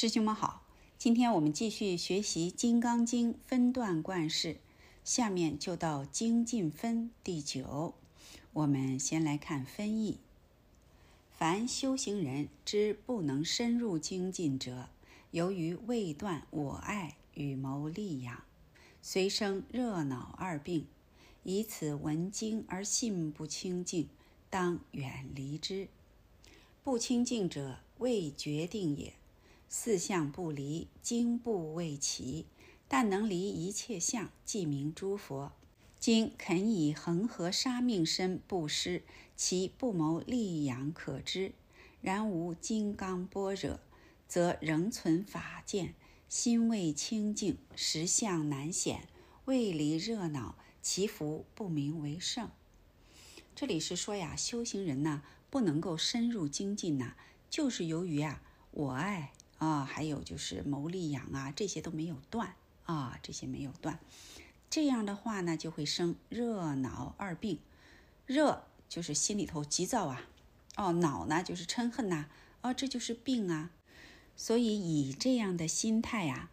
师兄们好，今天我们继续学习《金刚经》分段贯释，下面就到精进分第九。我们先来看分译：凡修行人之不能深入精进者，由于未断我爱与谋利养，随生热恼二病，以此闻经而信不清净，当远离之。不清净者，未决定也。四相不离，经不为齐，但能离一切相，即名诸佛。今肯以恒河沙命身布施，其不谋利养可知；然无金刚般若，则仍存法见，心未清净，实相难显，未离热恼，其福不明为圣。这里是说呀，修行人呢不能够深入精进呐，就是由于啊，我爱。啊，还有就是谋利养啊，这些都没有断啊，这些没有断。这样的话呢，就会生热恼二病。热就是心里头急躁啊，哦，恼呢就是嗔恨呐，哦，这就是病啊。所以以这样的心态啊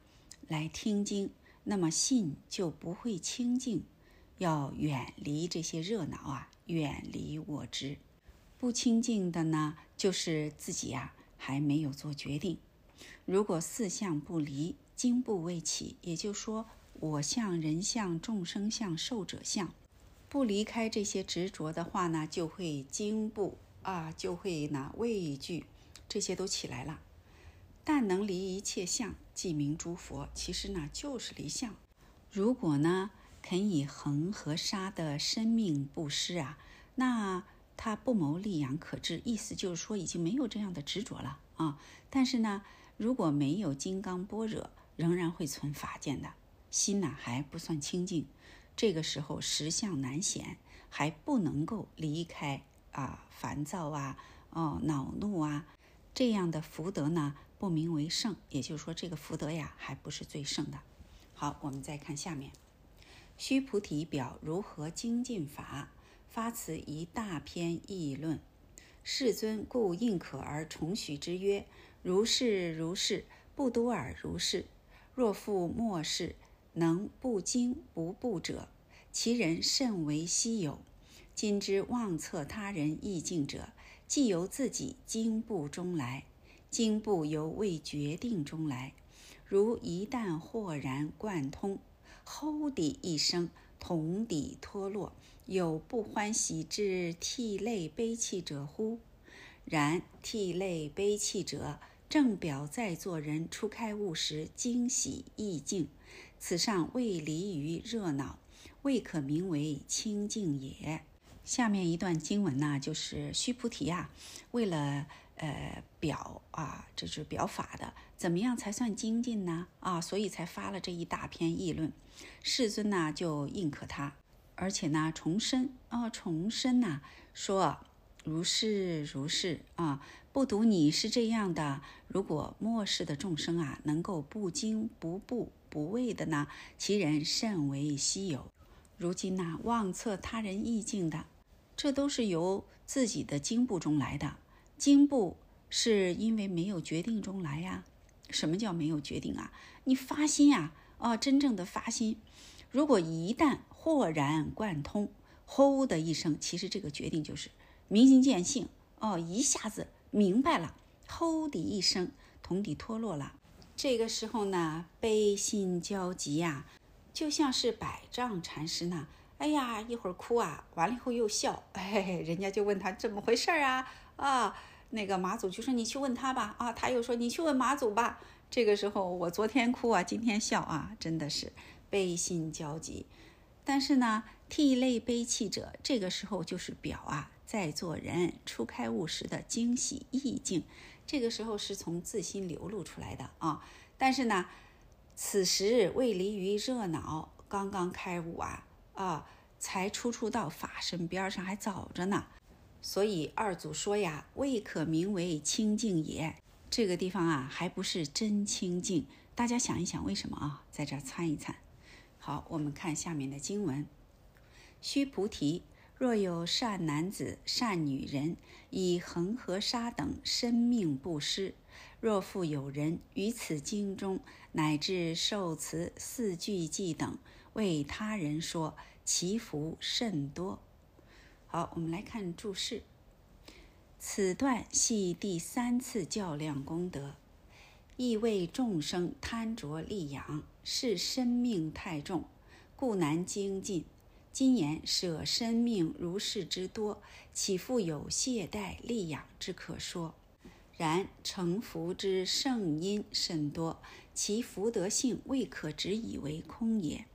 来听经，那么心就不会清净，要远离这些热恼啊，远离我执。不清净的呢，就是自己呀还没有做决定。如果四相不离，经不未起，也就是说，我相、人相、众生相、寿者相，不离开这些执着的话呢，就会经不啊，就会呢畏惧，这些都起来了。但能离一切相，即名诸佛。其实呢，就是离相。如果呢，肯以恒河沙的生命布施啊，那他不谋利养可治，意思就是说，已经没有这样的执着了啊。但是呢。如果没有金刚般若，仍然会存法见的心呢，还不算清净。这个时候实相难显，还不能够离开啊烦躁啊、哦恼怒啊这样的福德呢，不名为圣。也就是说，这个福德呀，还不是最圣的。好，我们再看下面，须菩提表如何精进法，发此一大篇议论。世尊故应可而重许之曰。如是如是，不独尔如是。若复末世，能不惊不怖者，其人甚为稀有。今之妄测他人意境者，既由自己经部中来，经部由未决定中来。如一旦豁然贯通，吼的一声，铜底脱落，有不欢喜之涕泪悲泣者乎？然涕泪悲泣者。正表在座人初开悟时惊喜意境，此上未离于热闹，未可名为清净也。下面一段经文呢，就是须菩提呀，为了呃表啊，这是表法的，怎么样才算精进呢？啊，所以才发了这一大篇议论。世尊呢就应可他，而且呢重申啊，重申呐，说。如是如是啊，不独你是这样的。如果末世的众生啊，能够不惊不怖不畏的呢，其人甚为稀有。如今呐，妄测他人意境的，这都是由自己的经部中来的。经部是因为没有决定中来呀。什么叫没有决定啊？你发心呀，啊，真正的发心。如果一旦豁然贯通，吼的一声，其实这个决定就是。明心见性哦，一下子明白了，吼的一声，铜底脱落了。这个时候呢，悲心交集呀，就像是百丈禅师呢。哎呀，一会儿哭啊，完了以后又笑。哎，人家就问他怎么回事儿啊？啊，那个马祖就说你去问他吧。啊，他又说你去问马祖吧。这个时候我昨天哭啊，今天笑啊，真的是悲心交集。但是呢，涕泪悲泣者，这个时候就是表啊。在座人初开悟时的惊喜意境，这个时候是从自心流露出来的啊。但是呢，此时未离于热闹，刚刚开悟啊啊，才初出到法身边上，还早着呢。所以二祖说呀，未可名为清净也。这个地方啊，还不是真清净。大家想一想，为什么啊？在这参一参。好，我们看下面的经文：须菩提。若有善男子、善女人，以恒河沙等生命布施，若复有人于此经中乃至受持四句偈等，为他人说，其福甚多。好，我们来看注释。此段系第三次较量功德，亦为众生贪着利养，视生命太重，故难精进。今言舍生命如是之多，岂复有懈怠利养之可说？然成福之圣因甚多，其福德性未可直以为空也。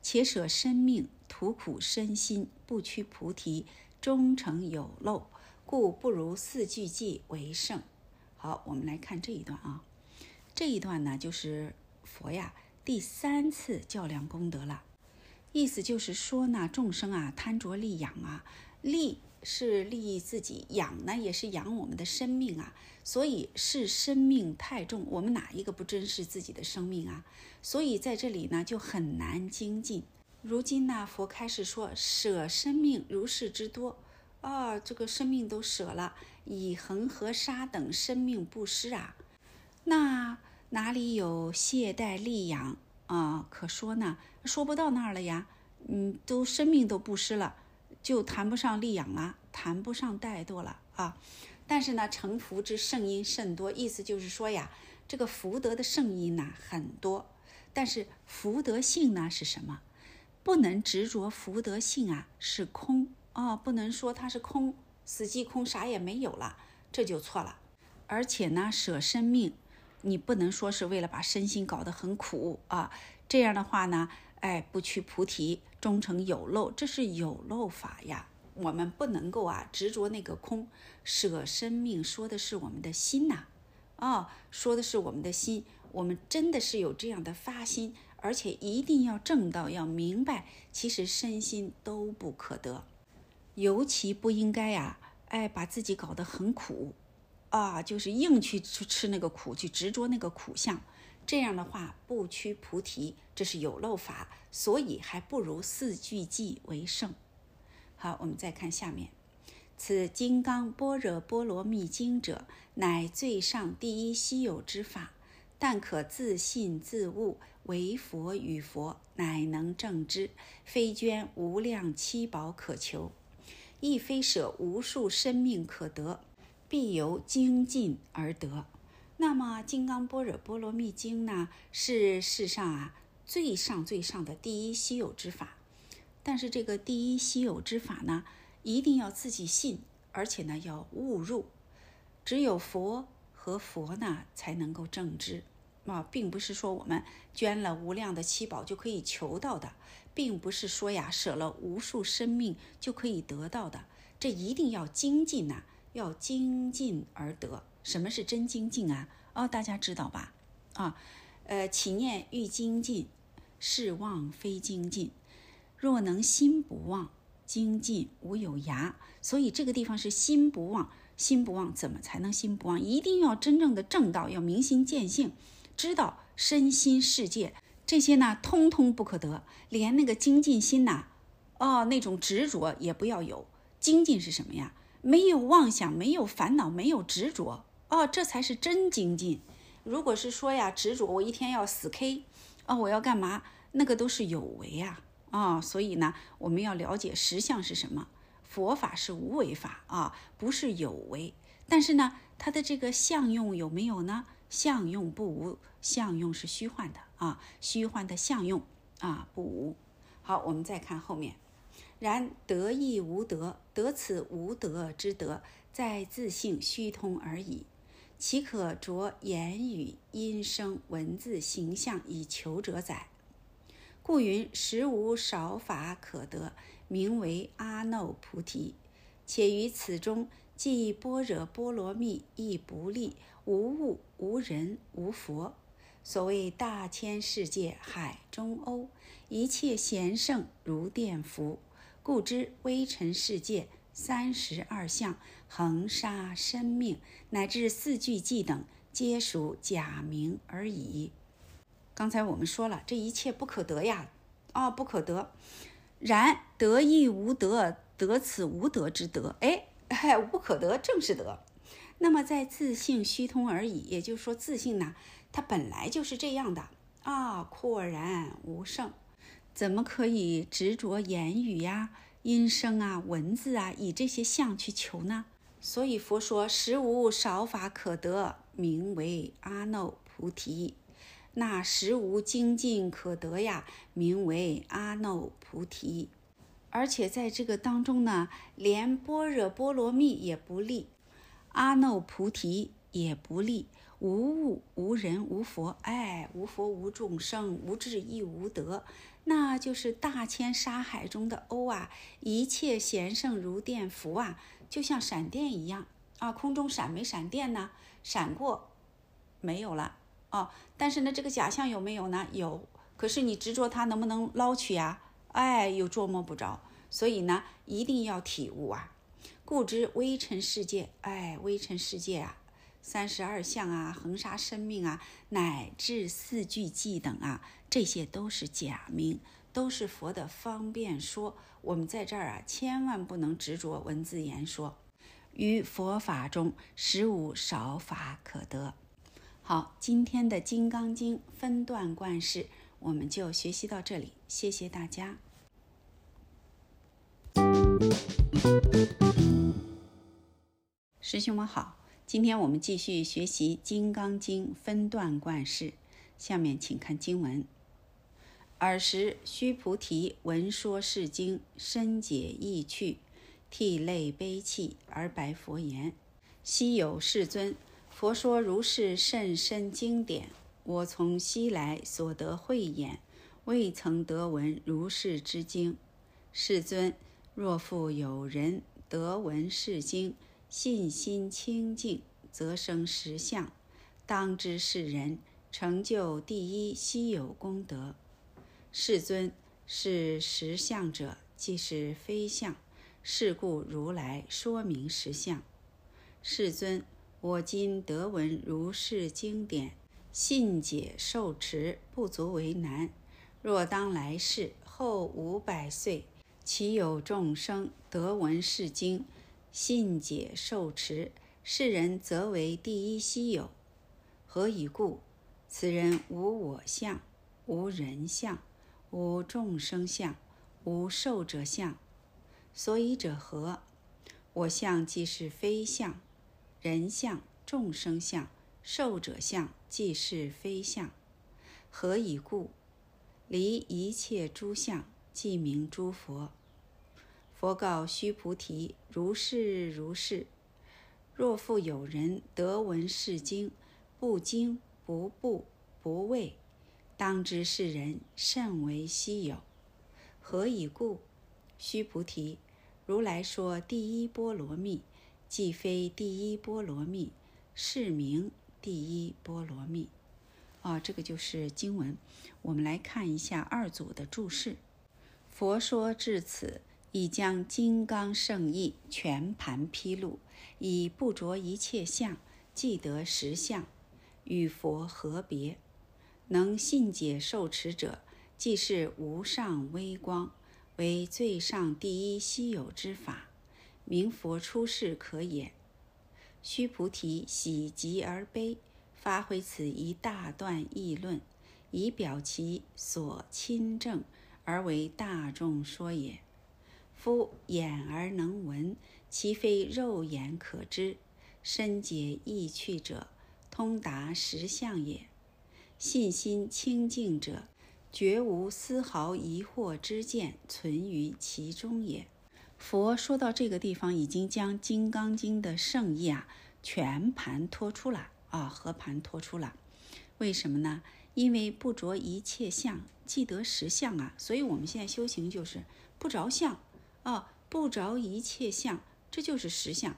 且舍生命，图苦身心，不屈菩提，终成有漏，故不如四句偈为胜。好，我们来看这一段啊，这一段呢，就是佛呀第三次较量功德了。意思就是说呢，众生啊贪着利养啊，利是利益自己，养呢也是养我们的生命啊。所以是生命太重，我们哪一个不珍视自己的生命啊？所以在这里呢就很难精进。如今呢，佛开始说舍生命如是之多，啊，这个生命都舍了，以恒河沙等生命布施啊，那哪里有懈怠利养啊？可说呢？说不到那儿了呀。嗯，都生命都布施了，就谈不上利养了，谈不上怠惰了啊。但是呢，成福之圣因甚多，意思就是说呀，这个福德的圣因呢很多，但是福德性呢是什么？不能执着福德性啊，是空啊，不能说它是空，死即空，啥也没有了，这就错了。而且呢，舍生命，你不能说是为了把身心搞得很苦啊，这样的话呢，哎，不取菩提，终成有漏，这是有漏法呀。我们不能够啊执着那个空，舍生命说的是我们的心呐，哦，说的是我们的心，我们真的是有这样的发心，而且一定要正道，要明白，其实身心都不可得，尤其不应该呀，哎，把自己搞得很苦，啊，就是硬去去吃那个苦，去执着那个苦相，这样的话不屈菩提，这是有漏法，所以还不如四句偈为胜。好，我们再看下面，此《金刚般若波罗蜜经》者，乃最上第一稀有之法，但可自信自悟，为佛与佛，乃能证之，非捐无量七宝可求，亦非舍无数生命可得，必由精进而得。那么，《金刚般若波罗蜜经》呢，是世上啊最上最上的第一稀有之法。但是这个第一稀有之法呢，一定要自己信，而且呢要悟入，只有佛和佛呢才能够正知啊，并不是说我们捐了无量的七宝就可以求到的，并不是说呀舍了无数生命就可以得到的，这一定要精进呐，要精进而得。什么是真精进啊？哦，大家知道吧？啊，呃，起念欲精进，事妄非精进。若能心不忘，精进无有涯。所以这个地方是心不忘，心不忘怎么才能心不忘？一定要真正的正道，要明心见性，知道身心世界这些呢，通通不可得。连那个精进心呐，哦，那种执着也不要有。精进是什么呀？没有妄想，没有烦恼，没有执着，哦，这才是真精进。如果是说呀，执着我一天要死 K，哦，我要干嘛？那个都是有为啊。啊，所以呢，我们要了解实相是什么。佛法是无为法啊，不是有为。但是呢，它的这个相用有没有呢？相用不无，相用是虚幻的啊，虚幻的相用啊不无。好，我们再看后面。然得亦无德，得此无德之德，在自性虚通而已。岂可着言语、音声、文字、形象以求者哉？故云实无少法可得，名为阿耨菩提。且于此中，即般若波罗蜜亦不立，无物、无人、无佛。所谓大千世界海中欧，一切贤圣如电浮，故知微尘世界三十二相，恒沙生命，乃至四句偈等，皆属假名而已。刚才我们说了，这一切不可得呀，啊，不可得。然得亦无得，得此无德之德，哎，不可得正是得。那么在自性虚通而已，也就是说自性呢，它本来就是这样的啊，阔然无胜，怎么可以执着言语呀、音声啊、文字啊，以这些相去求呢？所以佛说实无少法可得，名为阿耨菩提。那实无精进可得呀，名为阿耨菩提。而且在这个当中呢，连般若波罗蜜也不立，阿耨菩提也不立，无物、无人、无佛，哎，无佛无众生，无智亦无得，那就是大千沙海中的欧啊，一切贤圣如电佛啊，就像闪电一样啊，空中闪没闪电呢？闪过，没有了。哦，但是呢，这个假象有没有呢？有，可是你执着它能不能捞取呀？哎，又捉摸不着，所以呢，一定要体悟啊。故知微尘世界，哎，微尘世界啊，三十二相啊，恒沙生命啊，乃至四句偈等啊，这些都是假名，都是佛的方便说。我们在这儿啊，千万不能执着文字言说，于佛法中实无少法可得。好，今天的《金刚经》分段贯释，我们就学习到这里。谢谢大家，师兄们好。今天我们继续学习《金刚经》分段贯释，下面请看经文：尔时，须菩提闻说是经，深解意趣，涕泪悲泣，而白佛言：“昔有世尊。”佛说如是甚深经典，我从昔来所得慧眼，未曾得闻如是之经。世尊，若复有人得闻是经，信心清净，则生实相，当知是人成就第一稀有功德。世尊，是实相者，即是非相，是故如来说明实相。世尊。我今得闻如是经典，信解受持，不足为难。若当来世后五百岁，其有众生得闻是经，信解受持，是人则为第一稀有。何以故？此人无我相，无人相，无众生相，无寿者相。所以者何？我相即是非相。人相、众生相、寿者相，即是非相。何以故？离一切诸相，即名诸佛。佛告须菩提：如是如是。若复有人得闻是经，不惊不怖不畏，当知是人甚为稀有。何以故？须菩提，如来说第一波罗蜜。既非第一波罗蜜，是名第一波罗蜜。啊，这个就是经文。我们来看一下二组的注释。佛说至此，已将金刚圣意全盘披露，以不着一切相，即得实相，与佛何别？能信解受持者，即是无上微光，为最上第一稀有之法。名佛出世可也。须菩提喜极而悲，发挥此一大段议论，以表其所亲证，而为大众说也。夫眼而能闻，其非肉眼可知；深解意趣者，通达实相也。信心清净者，绝无丝毫疑惑之见存于其中也。佛说到这个地方，已经将《金刚经》的圣意啊全盘托出了啊，和盘托出了。为什么呢？因为不着一切相，即得实相啊。所以我们现在修行就是不着相啊，不着一切相，这就是实相。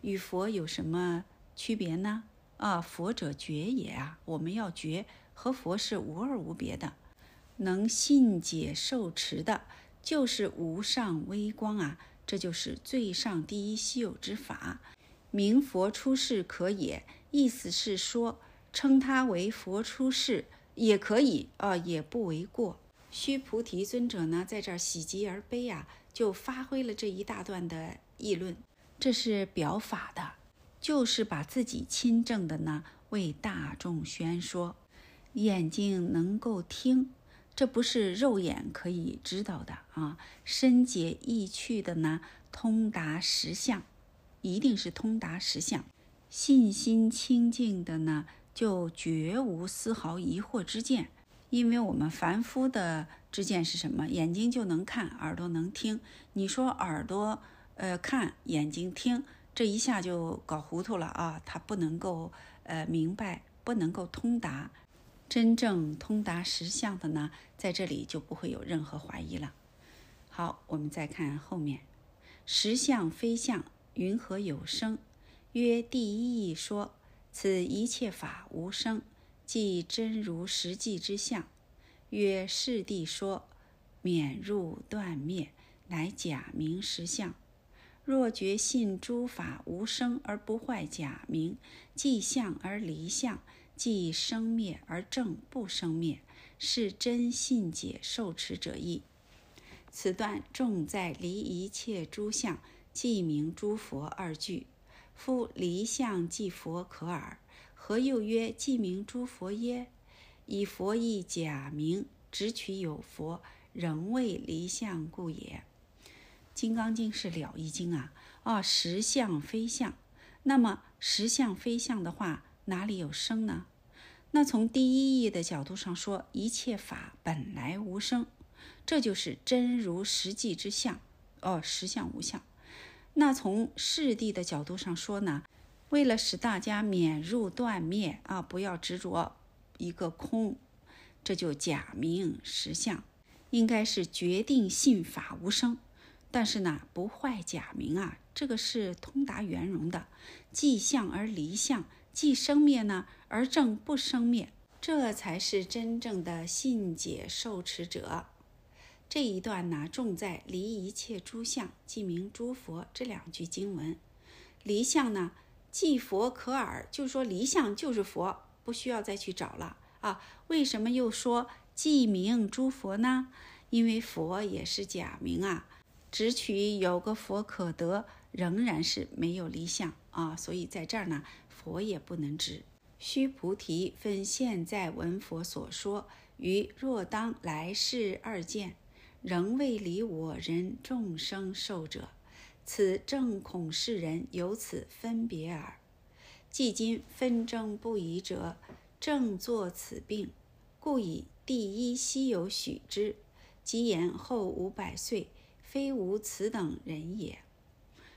与佛有什么区别呢？啊，佛者觉也啊，我们要觉，和佛是无二无别的，能信解受持的。就是无上微光啊，这就是最上第一稀有之法，名佛出世可也。意思是说，称他为佛出世也可以啊，也不为过。须菩提尊者呢，在这儿喜极而悲啊，就发挥了这一大段的议论，这是表法的，就是把自己亲证的呢为大众宣说。眼睛能够听，这不是肉眼可以知道的啊。深解意趣的呢，通达实相，一定是通达实相。信心清净的呢，就绝无丝毫疑惑之见。因为我们凡夫的之见是什么？眼睛就能看，耳朵能听。你说耳朵呃看，眼睛听，这一下就搞糊涂了啊！他不能够呃明白，不能够通达。真正通达实相的呢，在这里就不会有任何怀疑了。好，我们再看后面，实相非相，云何有生？曰第一义说，此一切法无生。即真如实际之相，曰世谛说，免入断灭，乃假名实相。若觉信诸法无生而不坏假名，即相而离相，即生灭而正不生灭，是真信解受持者意。此段重在离一切诸相，即名诸佛二句。夫离相即佛可耳。何又曰既名诸佛耶？以佛意假名，只取有佛，仍未离相故也。《金刚经》是了义经啊！啊，实相非相。那么实相非相的话，哪里有生呢？那从第一义的角度上说，一切法本来无生，这就是真如实际之相。哦，实相无相。那从世谛的角度上说呢？为了使大家免入断灭啊，不要执着一个空，这就假名实相，应该是决定信法无生。但是呢，不坏假名啊，这个是通达圆融的，既相而离相，既生灭呢而正不生灭，这才是真正的信解受持者。这一段呢，重在离一切诸相，即名诸佛这两句经文，离相呢。即佛可耳，就说离相就是佛，不需要再去找了啊。为什么又说即名诸佛呢？因为佛也是假名啊，只取有个佛可得，仍然是没有离相啊。所以在这儿呢，佛也不能知。须菩提分现在闻佛所说，于若当来世二见，仍未离我人众生受者。此正恐世人有此分别耳。既今纷争不已者，正作此病，故以第一稀有许之。即言后五百岁，非无此等人也。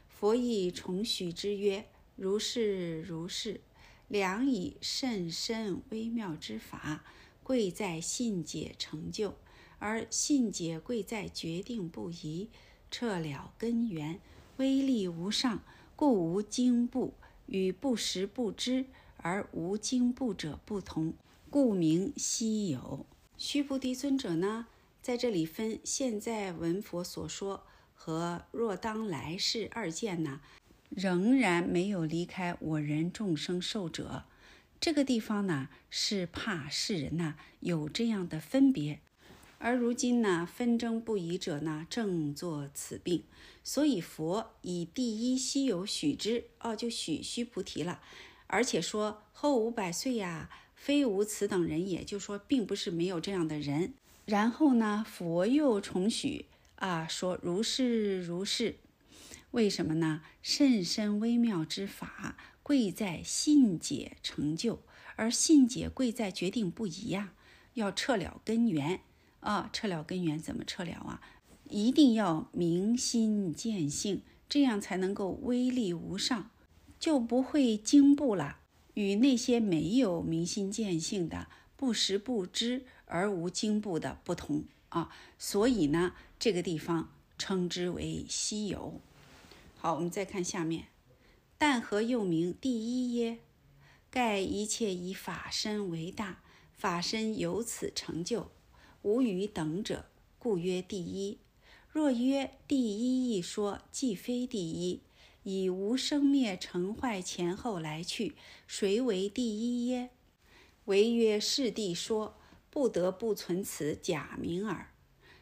佛亦重许之曰：如是如是。良以甚深微妙之法，贵在信解成就，而信解贵在决定不移，彻了根源。威力无上，故无经部，与不识不知而无经部者不同，故名稀有。须菩提尊者呢，在这里分现在闻佛所说和若当来世二见呢，仍然没有离开我人众生受者。这个地方呢，是怕世人呢有这样的分别。而如今呢，纷争不已者呢，正作此病，所以佛以第一稀有许之，哦，就许须菩提了，而且说后五百岁呀，非无此等人也，就说并不是没有这样的人。然后呢，佛又重许啊，说如是如是，为什么呢？甚深微妙之法，贵在信解成就，而信解贵在决定不移呀，要彻了根源。啊，彻了根源怎么彻了啊？一定要明心见性，这样才能够威力无上，就不会惊怖了。与那些没有明心见性的、不识不知而无惊怖的不同啊。所以呢，这个地方称之为西游。好，我们再看下面，但何又名第一耶？盖一切以法身为大，法身由此成就。无余等者，故曰第一。若曰第一一说，既非第一，以无生灭成坏前后来去，谁为第一耶？唯曰世谛说，不得不存此假名耳。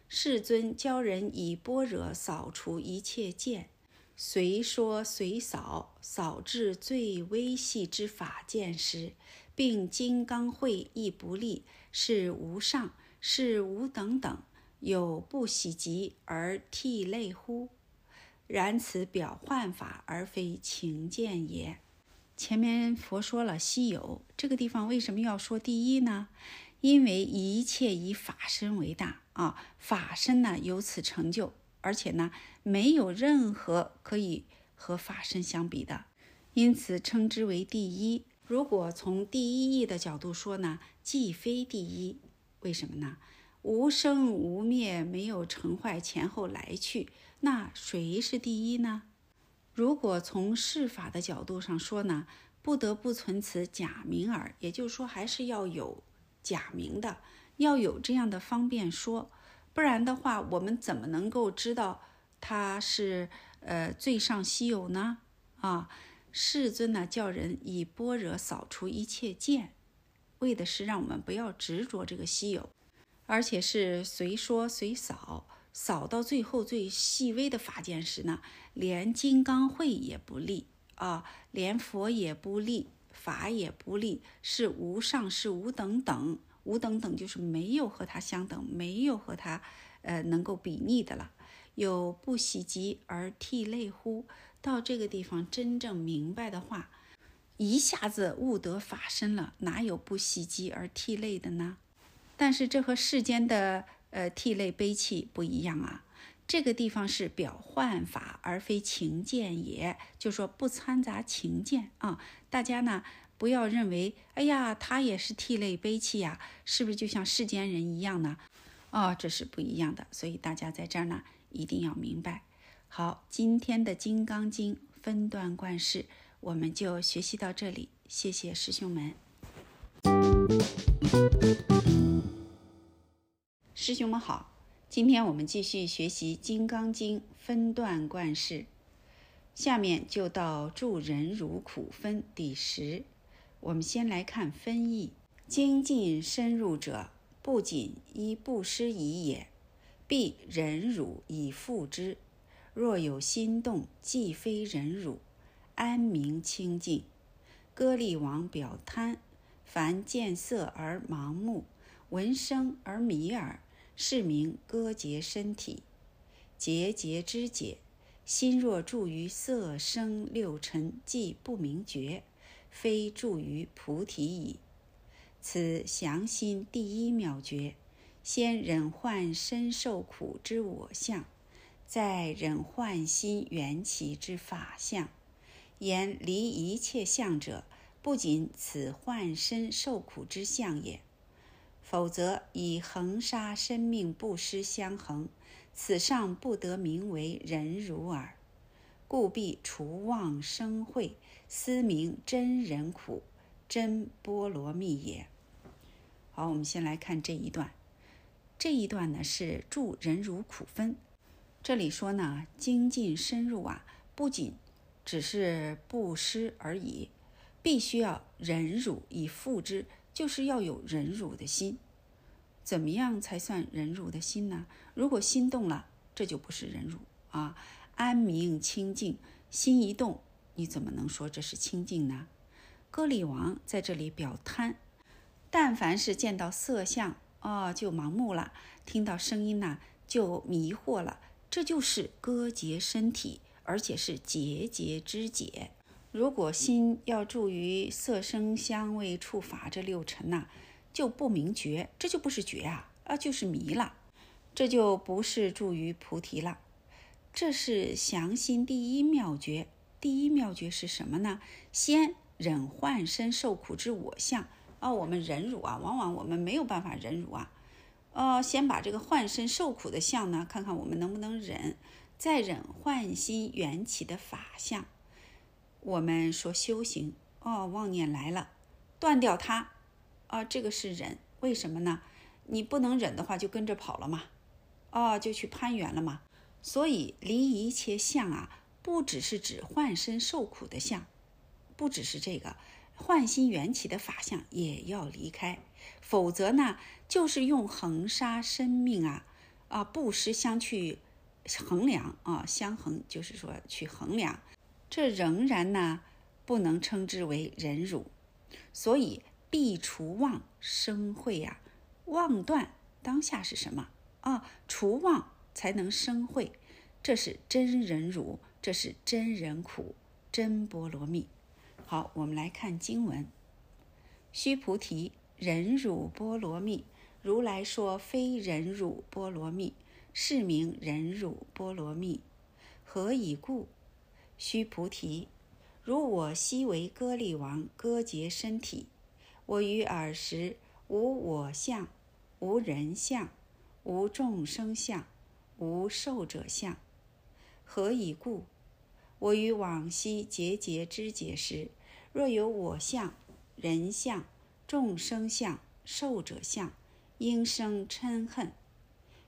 世尊教人以般若扫除一切见，随说随扫，扫至最微细之法见时，并金刚会亦不立，是无上，是无等等，有不喜极而涕泪乎？然此表幻法，而非情见也。前面佛说了稀有，这个地方为什么要说第一呢？因为一切以法身为大啊，法身呢由此成就。而且呢，没有任何可以和法身相比的，因此称之为第一。如果从第一义的角度说呢，既非第一。为什么呢？无生无灭，没有成坏前后来去，那谁是第一呢？如果从事法的角度上说呢，不得不存此假名耳，也就是说，还是要有假名的，要有这样的方便说。不然的话，我们怎么能够知道它是呃最上稀有呢？啊，世尊呢叫人以般若扫除一切见，为的是让我们不要执着这个稀有，而且是随说随扫，扫到最后最细微的法见时呢，连金刚会也不立啊，连佛也不立，法也不立，是无上是无等等。无等等就是没有和它相等，没有和它，呃，能够比拟的了。有不喜极而涕泪乎？到这个地方真正明白的话，一下子悟得法身了，哪有不喜极而涕泪的呢？但是这和世间的呃涕泪悲泣不一样啊。这个地方是表幻法，而非情见也，就说不掺杂情见啊。大家呢？不要认为，哎呀，他也是涕泪悲泣呀，是不是就像世间人一样呢？哦，这是不一样的。所以大家在这儿呢，一定要明白。好，今天的《金刚经》分段贯释，我们就学习到这里。谢谢师兄们。师兄们好，今天我们继续学习《金刚经》分段贯释，下面就到助人如苦分第十。我们先来看分义，精进深入者，不仅依布施已也，必忍辱以复之。若有心动，即非忍辱，安明清净。歌利王表贪，凡见色而盲目，闻声而迷耳，是名歌结身体，结节之解。心若住于色声六尘，即不明觉。非住于菩提矣。此降心第一妙诀。先忍患身受苦之我相，再忍患心缘起之法相。言离一切相者，不仅此患身受苦之相也。否则以恒沙生命不施相恒，此上不得名为忍辱耳。故必除妄生慧。思明真人苦，真波罗蜜也。好，我们先来看这一段。这一段呢是助人如苦分。这里说呢，精进深入啊，不仅只是布施而已，必须要忍辱以复之，就是要有忍辱的心。怎么样才算忍辱的心呢？如果心动了，这就不是忍辱啊。安明清净，心一动。你怎么能说这是清净呢？歌利王在这里表贪，但凡是见到色相哦，就盲目了；听到声音呢，就迷惑了。这就是割结身体，而且是结节之解。如果心要住于色声香味触法这六尘呐，就不明觉，这就不是觉啊，啊就是迷了，这就不是住于菩提了。这是降心第一妙诀。第一妙诀是什么呢？先忍患身受苦之我相啊，我们忍辱啊，往往我们没有办法忍辱啊。呃，先把这个患身受苦的相呢，看看我们能不能忍，再忍患心缘起的法相。我们说修行哦，妄念来了，断掉它啊，这个是忍。为什么呢？你不能忍的话，就跟着跑了嘛，哦，就去攀缘了嘛。所以离一切相啊。不只是指幻身受苦的相，不只是这个幻心缘起的法相也要离开，否则呢，就是用恒沙生命啊啊布施相去衡量啊，相衡就是说去衡量，这仍然呢不能称之为忍辱，所以必除妄生慧呀，妄断当下是什么啊？除妄才能生慧，这是真忍辱，这是真忍苦，真波罗蜜。好，我们来看经文：须菩提，忍辱波罗蜜，如来说非忍辱波罗蜜。是名忍辱波罗蜜，何以故？须菩提，如我昔为歌利王，割截身体，我于尔时无我相，无人相，无众生相，无寿者相。何以故？我于往昔节节之节时，若有我相、人相、众生相、寿者相，应生嗔恨。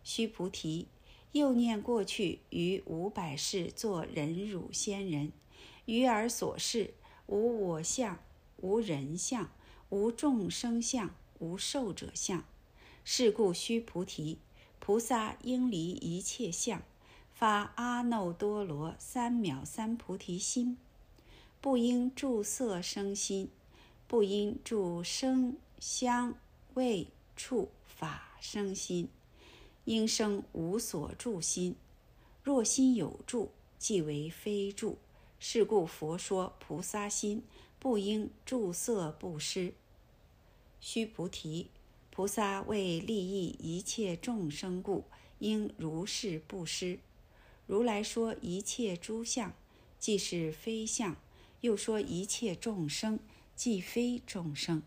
须菩提，又念过去于五百世作忍辱仙人，于尔所示无我相，无人相，无众生相，无寿者相。是故须菩提，菩萨应离一切相，发阿耨多罗三藐三菩提心，不应住色生心，不应住声香味触法生心。应生无所住心，若心有住，即为非住。是故佛说菩萨心不应住色布施。须菩提，菩萨为利益一切众生故，应如是布施。如来说一切诸相，即是非相；又说一切众生，即非众生。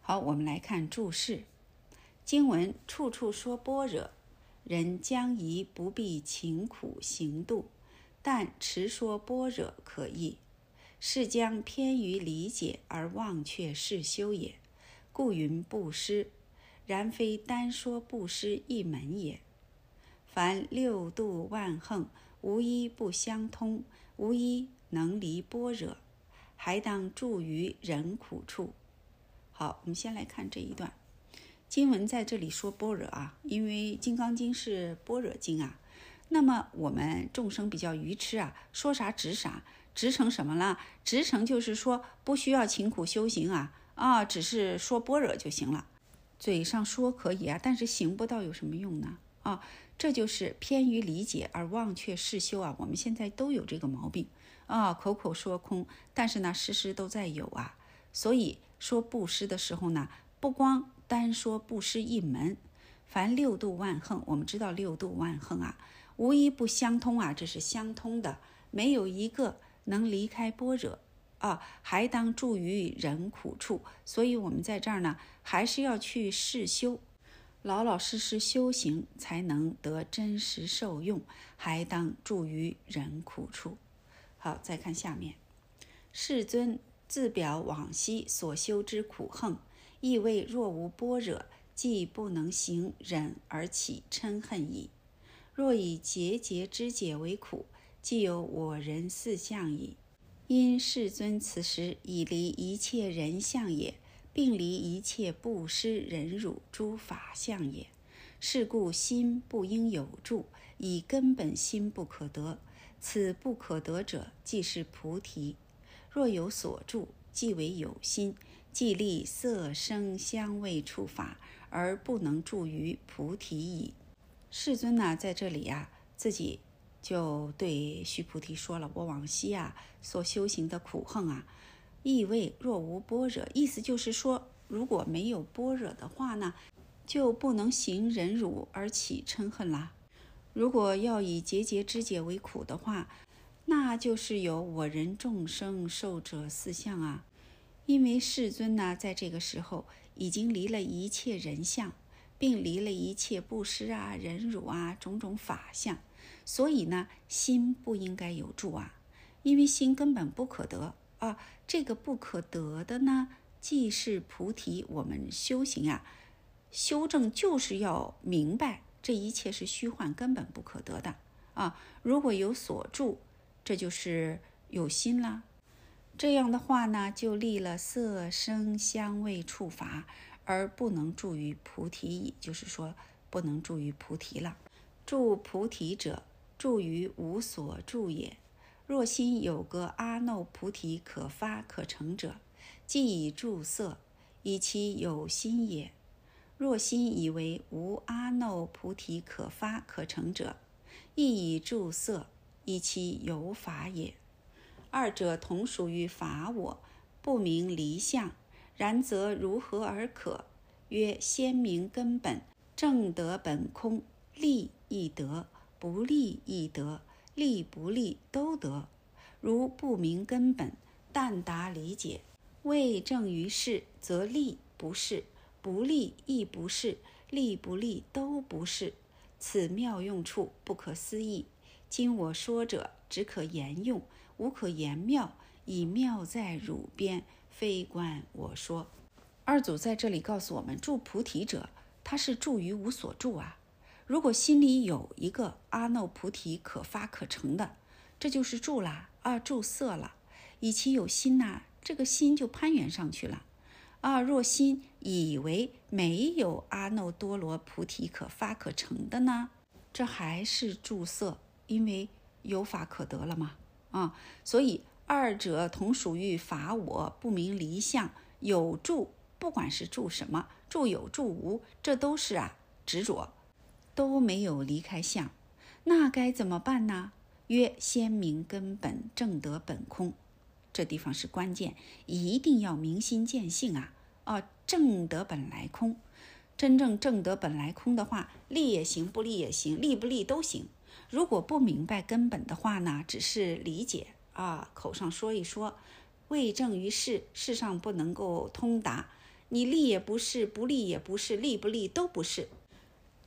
好，我们来看注释。经文处处说般若。人将疑不必勤苦行度，但持说般若可易，是将偏于理解而忘却事修也。故云布施，然非单说布施一门也。凡六度万恒，无一不相通，无一能离般若，还当住于人苦处。好，我们先来看这一段。经文在这里说般若啊，因为《金刚经》是般若经啊。那么我们众生比较愚痴啊，说啥执啥，执成什么了？执成就是说不需要勤苦修行啊啊，只是说般若就行了，嘴上说可以啊，但是行不到有什么用呢？啊，这就是偏于理解而忘却事修啊。我们现在都有这个毛病啊，口口说空，但是呢，时时都在有啊。所以说布施的时候呢，不光单说不失一门，凡六度万恒，我们知道六度万恒啊，无一不相通啊，这是相通的，没有一个能离开般若啊，还当住于人苦处。所以，我们在这儿呢，还是要去试修，老老实实修行，才能得真实受用，还当住于人苦处。好，再看下面，世尊自表往昔所修之苦恨。意谓若无般若，即不能行忍而起嗔恨矣。若以节节之解为苦，即有我人四相矣。因世尊此时已离一切人相也，并离一切布施忍辱诸法相也。是故心不应有住，以根本心不可得。此不可得者，即是菩提。若有所住，即为有心。既立色声香味触法，而不能住于菩提矣。世尊呢，在这里呀，自己就对须菩提说了：“我往昔啊所修行的苦恨啊，意味若无般若，意思就是说，如果没有般若的话呢，就不能行忍辱而起嗔恨啦。如果要以节节之解为苦的话，那就是有我人众生寿者四相啊。”因为世尊呢，在这个时候已经离了一切人相，并离了一切布施啊、忍辱啊种种法相，所以呢，心不应该有住啊。因为心根本不可得啊。这个不可得的呢，既是菩提。我们修行啊，修正就是要明白这一切是虚幻，根本不可得的啊。如果有所住，这就是有心啦。这样的话呢，就立了色声香味触法，而不能住于菩提，也就是说，不能住于菩提了。住菩提者，住于无所住也。若心有个阿耨菩提可发可成者，即以住色，以其有心也。若心以为无阿耨菩提可发可成者，亦以住色，以其有法也。二者同属于法我，不明离相。然则如何而可？曰：先明根本，正得本空，立亦得，不立亦得，立不立都得。如不明根本，但达理解，未正于事，则立不是。不利亦不是，利不利都不是，此妙用处不可思议。今我说者，只可言用，无可言妙。以妙在汝边，非观我说。二祖在这里告诉我们：住菩提者，他是住于无所住啊。如果心里有一个阿耨菩提可发可成的，这就是住啦啊，住色了。以其有心呐，这个心就攀缘上去了。啊！若心以为没有阿耨多罗菩提可发可成的呢？这还是住色，因为有法可得了嘛。啊，所以二者同属于法我不明离相有住，不管是住什么，住有住无，这都是啊执着，都没有离开相。那该怎么办呢？曰：先明根本，正得本空。这地方是关键，一定要明心见性啊！啊，正得本来空，真正正得本来空的话，立也行，不立也行，立不立都行。如果不明白根本的话呢，只是理解啊，口上说一说，未正于事，事上不能够通达。你立也不是，不立也不是，立不立都不是。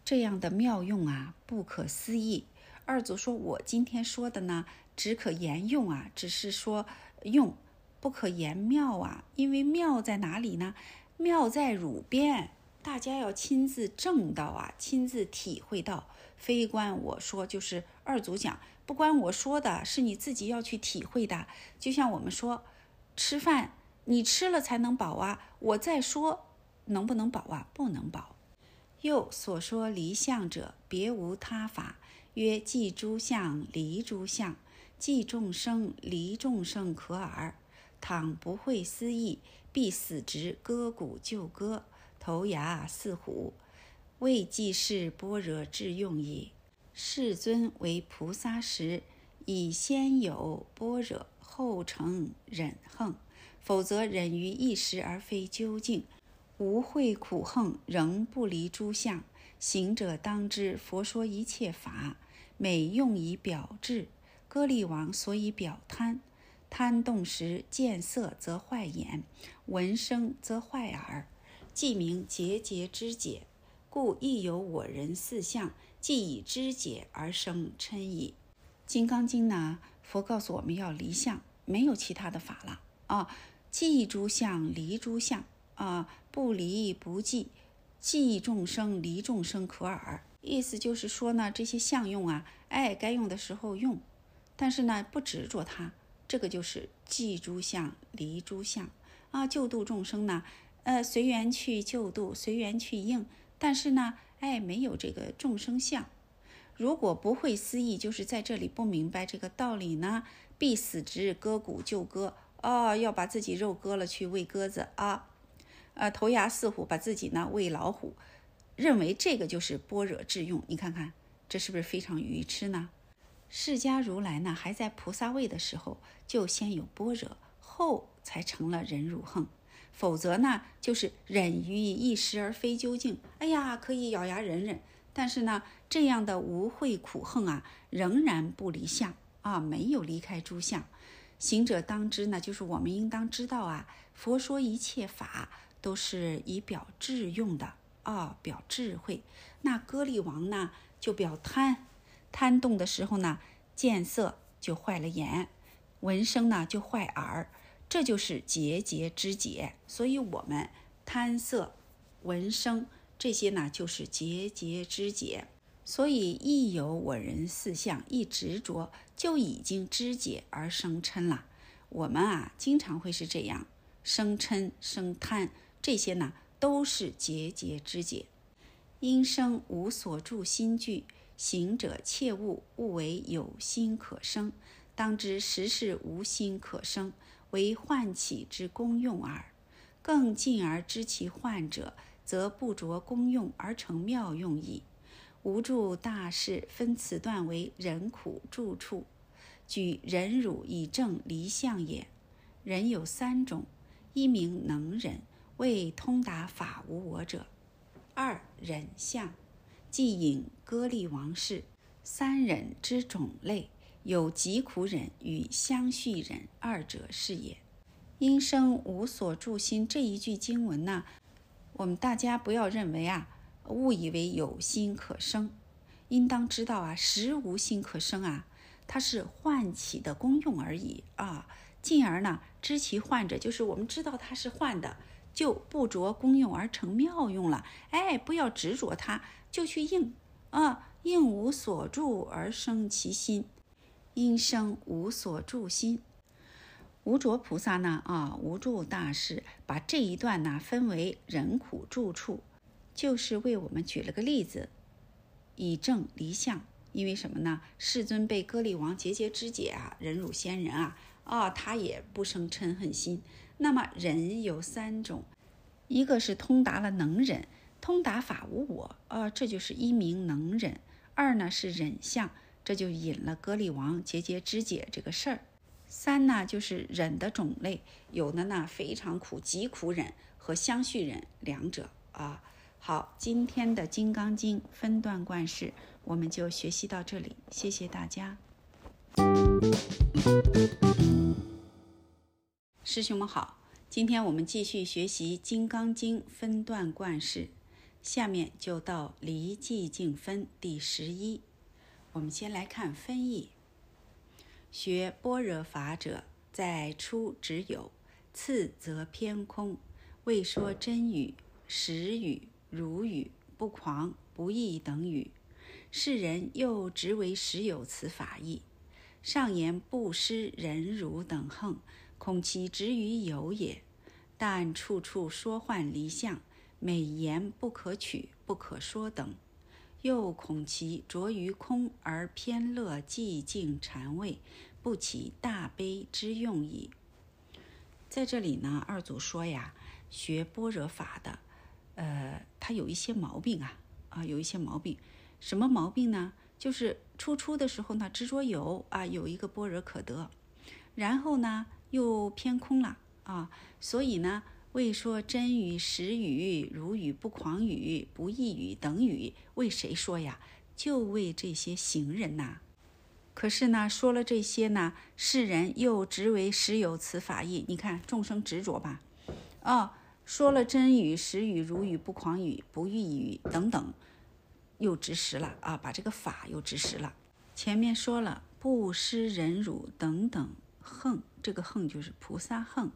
这样的妙用啊，不可思议。二祖说：“我今天说的呢，只可言用啊，只是说。”用不可言妙啊，因为妙在哪里呢？妙在汝边，大家要亲自证到啊，亲自体会到。非关我说，就是二祖讲，不关我说的，是你自己要去体会的。就像我们说吃饭，你吃了才能饱啊。我再说能不能饱啊？不能饱。又所说离相者，别无他法，曰即诸相离诸相。即众生离众生可耳，倘不会思议，必死直割骨就割，头牙似虎。未既是般若智用矣。世尊为菩萨时，以先有般若，后成忍横。否则忍于一时而非究竟，无会苦横，仍不离诸相。行者当知，佛说一切法，每用以表智。歌利王所以表贪，贪动时见色则坏眼，闻声则坏耳，即名结节之解。故亦有我人四相，即以知解而生嗔矣。金刚经呢？佛告诉我们要离相，没有其他的法了啊！即诸相，离诸相啊！不离不即，即众生，离众生可耳。意思就是说呢，这些相用啊，哎，该用的时候用。但是呢，不执着它，这个就是记诸相，离诸相啊，救度众生呢，呃，随缘去救度，随缘去应。但是呢，哎，没有这个众生相。如果不会思义，就是在这里不明白这个道理呢，必死之日割骨就割哦，要把自己肉割了去喂鸽子啊，呃，头牙似虎，把自己呢喂老虎，认为这个就是般若智用。你看看，这是不是非常愚痴呢？释迦如来呢，还在菩萨位的时候，就先有般若，后才成了忍辱恨。否则呢，就是忍于一时而非究竟。哎呀，可以咬牙忍忍，但是呢，这样的无慧苦恨啊，仍然不离相啊，没有离开诸相。行者当知呢，就是我们应当知道啊，佛说一切法都是以表智用的啊，表智慧。那歌利王呢，就表贪。贪动的时候呢，见色就坏了眼，闻声呢就坏耳，这就是结节之解。所以，我们贪色、闻声这些呢，就是结节之解。所以，一有我人四相，一执着，就已经知解而生嗔了。我们啊，经常会是这样，生嗔、生贪，这些呢，都是结节之解。因生无所住心具。行者切勿勿为有心可生，当知实是无心可生，为唤起之功用耳。更进而知其患者，则不着功用而成妙用矣。无著大事分此段为人苦住处，举忍辱以正离相也。人有三种：一名能忍，为通达法无我者；二忍相，即引歌利王事；三忍之种类，有疾苦忍与相续忍二者是也。因生无所住心这一句经文呢，我们大家不要认为啊，误以为有心可生，应当知道啊，实无心可生啊，它是唤起的功用而已啊。进而呢，知其幻者，就是我们知道它是幻的，就不着功用而成妙用了。哎，不要执着它，就去应啊，应无所住而生其心，因生无所住心。无着菩萨呢？啊，无住大师把这一段呢分为人苦住处，就是为我们举了个例子，以正离相。因为什么呢？世尊被歌利王节节肢解啊，忍辱仙人啊，啊，他也不生嗔恨心。那么忍有三种，一个是通达了能忍，通达法无我，啊，这就是一名能忍；二呢是忍相，这就引了歌利王节节肢解这个事儿。三呢，就是忍的种类，有的呢非常苦，极苦忍和相续忍两者啊。好，今天的《金刚经》分段贯释，我们就学习到这里，谢谢大家。师兄们好，今天我们继续学习《金刚经》分段贯释，下面就到离寂静分第十一，我们先来看分义。学般若法者，在初只有，次则偏空，未说真语、实语、如语、不狂不异等语。世人又执为实有此法义。上言不施忍辱等横，恐其执于有也。但处处说幻离相，美言不可取、不可说等，又恐其着于空而偏乐寂静禅味。不起大悲之用矣。在这里呢，二祖说呀，学般若法的，呃，他有一些毛病啊，啊，有一些毛病。什么毛病呢？就是初初的时候呢，执着有啊，有一个般若可得，然后呢，又偏空了啊，所以呢，未说真语、实语、如语、不狂语、不异语等语，为谁说呀？就为这些行人呐。可是呢，说了这些呢，世人又执为实有此法义。你看众生执着吧，哦，说了真语、实语、如语、不狂语、不异语等等，又执实了啊，把这个法又执实了。前面说了不施忍辱等等横，这个横就是菩萨横，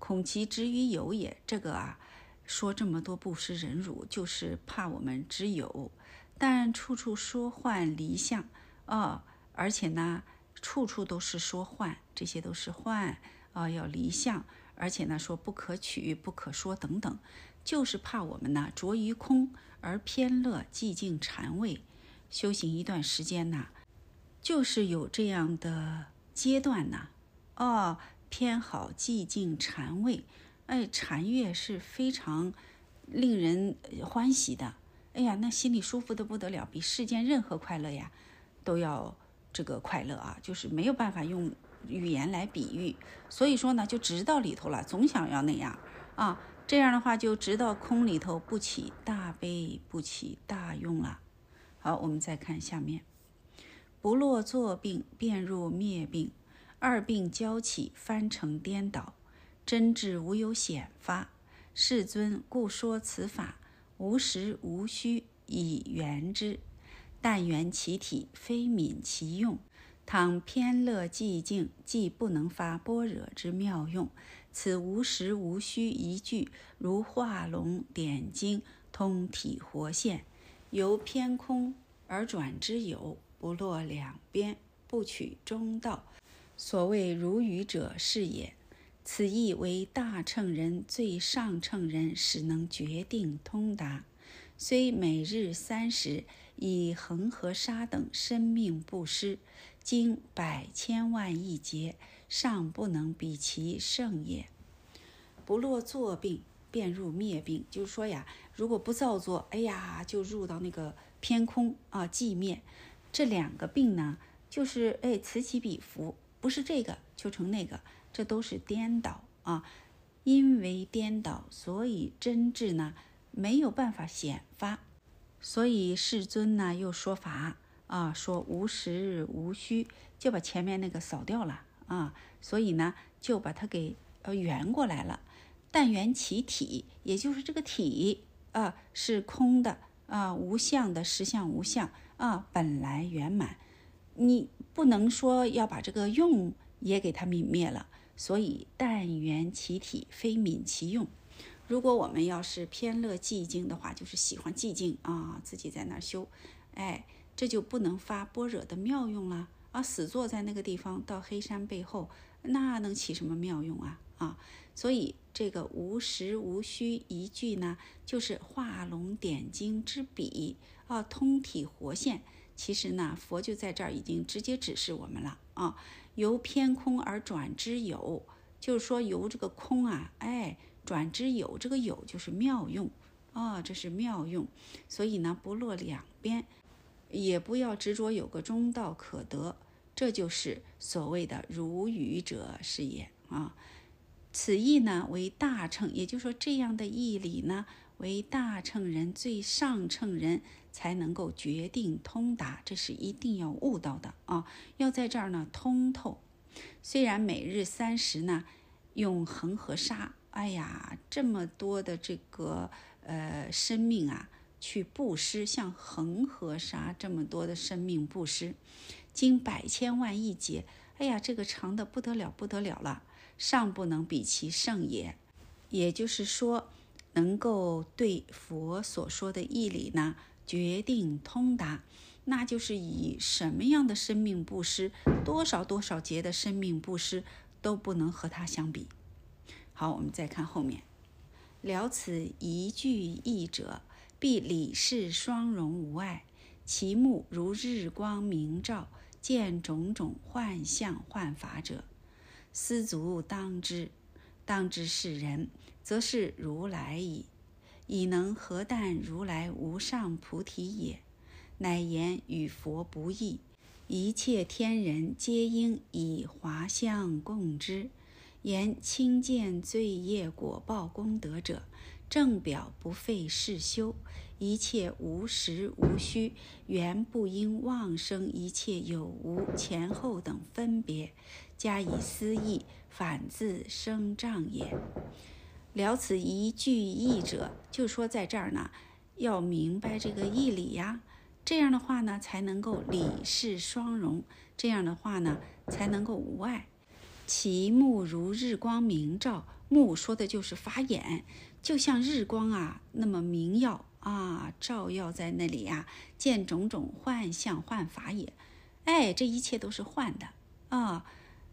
恐其执于有也。这个啊，说这么多不施忍辱，就是怕我们执有，但处处说幻离相，啊。而且呢，处处都是说幻，这些都是幻啊，要离相。而且呢，说不可取、不可说等等，就是怕我们呢着于空而偏乐寂静禅味。修行一段时间呢，就是有这样的阶段呢，哦，偏好寂静禅味。哎，禅悦是非常令人欢喜的。哎呀，那心里舒服的不得了，比世间任何快乐呀都要。这个快乐啊，就是没有办法用语言来比喻，所以说呢，就直到里头了，总想要那样啊，这样的话就直到空里头不起大悲，不起大用了。好，我们再看下面，不落作病，便入灭病，二病交起，翻成颠倒，真智无有显发。世尊故说此法，无实无虚，以圆之。但缘其体，非泯其用。倘偏乐寂静，即不能发般若之妙用。此无实无虚一句，如画龙点睛，通体活现。由偏空而转之有，不落两边，不取中道。所谓如愚者是也。此意为大乘人最上乘人，使能决定通达。虽每日三时。以恒河沙等生命布施，经百千万亿劫，尚不能比其胜也。不落作病，便入灭病。就是说呀，如果不造作，哎呀，就入到那个偏空啊，寂灭。这两个病呢，就是哎，此起彼伏，不是这个就成那个，这都是颠倒啊。因为颠倒，所以真智呢没有办法显发。所以世尊呢又说法啊，说无实无虚，就把前面那个扫掉了啊。所以呢就把它给呃圆过来了。但圆其体，也就是这个体啊是空的啊，无相的实相无相啊，本来圆满。你不能说要把这个用也给它泯灭了。所以但圆其体，非泯其用。如果我们要是偏乐寂静的话，就是喜欢寂静啊，自己在那儿修，哎，这就不能发般若的妙用了啊！死坐在那个地方，到黑山背后，那能起什么妙用啊？啊！所以这个无实无虚一句呢，就是画龙点睛之笔啊，通体活现。其实呢，佛就在这儿已经直接指示我们了啊，由偏空而转之有，就是说由这个空啊，哎。转之有，这个有就是妙用啊，这是妙用。所以呢，不落两边，也不要执着有个中道可得，这就是所谓的如语者是也啊。此意呢为大乘，也就是说这样的义理呢为大乘人最上乘人才能够决定通达，这是一定要悟到的啊，要在这儿呢通透。虽然每日三十呢，用恒河沙。哎呀，这么多的这个呃生命啊，去布施，像恒河沙这么多的生命布施，经百千万亿劫，哎呀，这个长的不得了，不得了了，尚不能比其圣也。也就是说，能够对佛所说的义理呢，决定通达，那就是以什么样的生命布施，多少多少劫的生命布施，都不能和他相比。好，我们再看后面。了此一句义者，必理事双融无碍，其目如日光明照，见种种幻象幻法者，思足当知。当知是人，则是如来矣。以能何但如来无上菩提也？乃言与佛不异，一切天人皆应以华相共之。言轻见罪业果报功德者，正表不费事修，一切无实无虚，原不应妄生一切有无前后等分别，加以思议，反自生障也。了此一句义者，就说在这儿呢，要明白这个义理呀。这样的话呢，才能够理事双融；这样的话呢，才能够无碍。其目如日光明照，目说的就是法眼，就像日光啊那么明耀啊，照耀在那里呀，见种种幻象幻法也。哎，这一切都是幻的啊。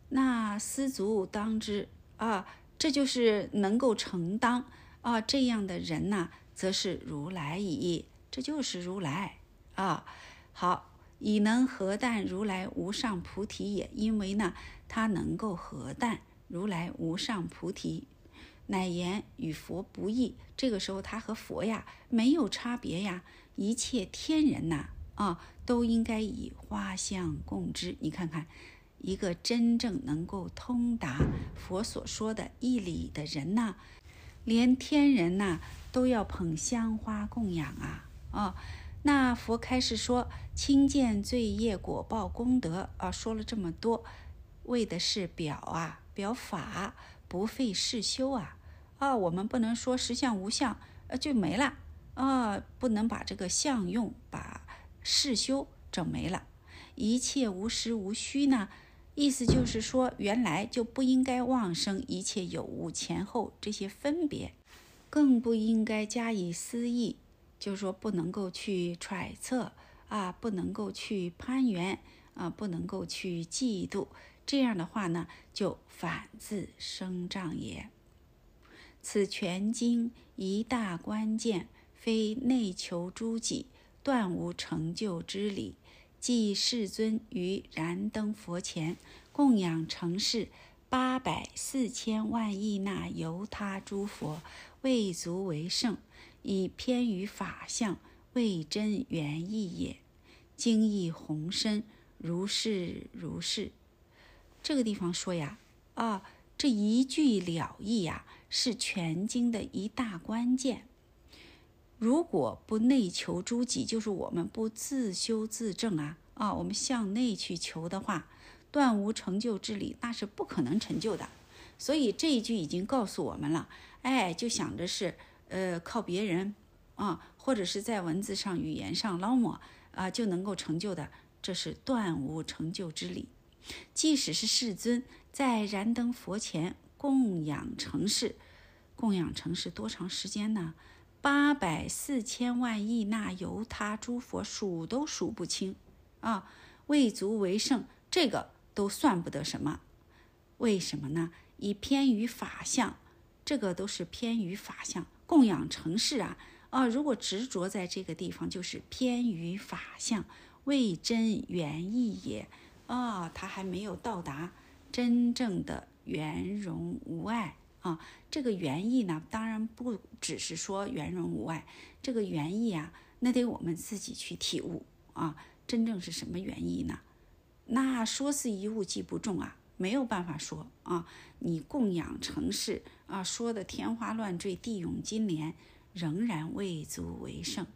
那思足当知啊，这就是能够承当啊这样的人呢，则是如来矣。这就是如来啊。好。以能何但如来无上菩提也？因为呢，他能够何但如来无上菩提，乃言与佛不异。这个时候，他和佛呀没有差别呀。一切天人呐，啊，都应该以花香共之。你看看，一个真正能够通达佛所说的义理的人呐，连天人呐都要捧香花供养啊，啊。那佛开始说轻见罪业果报功德啊，说了这么多，为的是表啊表法，不费事修啊。啊，我们不能说实相无相呃就没了。啊，不能把这个相用把事修整没了，一切无实无虚呢，意思就是说原来就不应该妄生一切有无前后这些分别，更不应该加以思议。就是说，不能够去揣测啊，不能够去攀缘啊，不能够去嫉妒。这样的话呢，就反自生障也。此全经一大关键，非内求诸己，断无成就之理。即世尊于燃灯佛前供养成事八百四千万亿那由他诸佛，未足为圣，以偏于法相，为真原意也。经意宏深，如是如是。这个地方说呀，啊，这一句了义呀，是全经的一大关键。如果不内求诸己，就是我们不自修自正啊。啊，我们向内去求的话，断无成就之理，那是不可能成就的。所以这一句已经告诉我们了，哎，就想着是呃靠别人啊，或者是在文字上、语言上捞摸啊，就能够成就的，这是断无成就之理。即使是世尊在燃灯佛前供养成事，供养成事多长时间呢？八百四千万亿那由他诸佛数都数不清。啊，未足为圣，这个都算不得什么。为什么呢？以偏于法相，这个都是偏于法相。供养成事啊，啊，如果执着在这个地方，就是偏于法相，未真原意也。啊，他还没有到达真正的圆融无碍啊。这个原意呢，当然不只是说圆融无碍，这个原意啊，那得我们自己去体悟啊。真正是什么原意呢？那说是一物即不中啊，没有办法说啊。你供养成事啊，说的天花乱坠、地涌金莲，仍然未足为圣。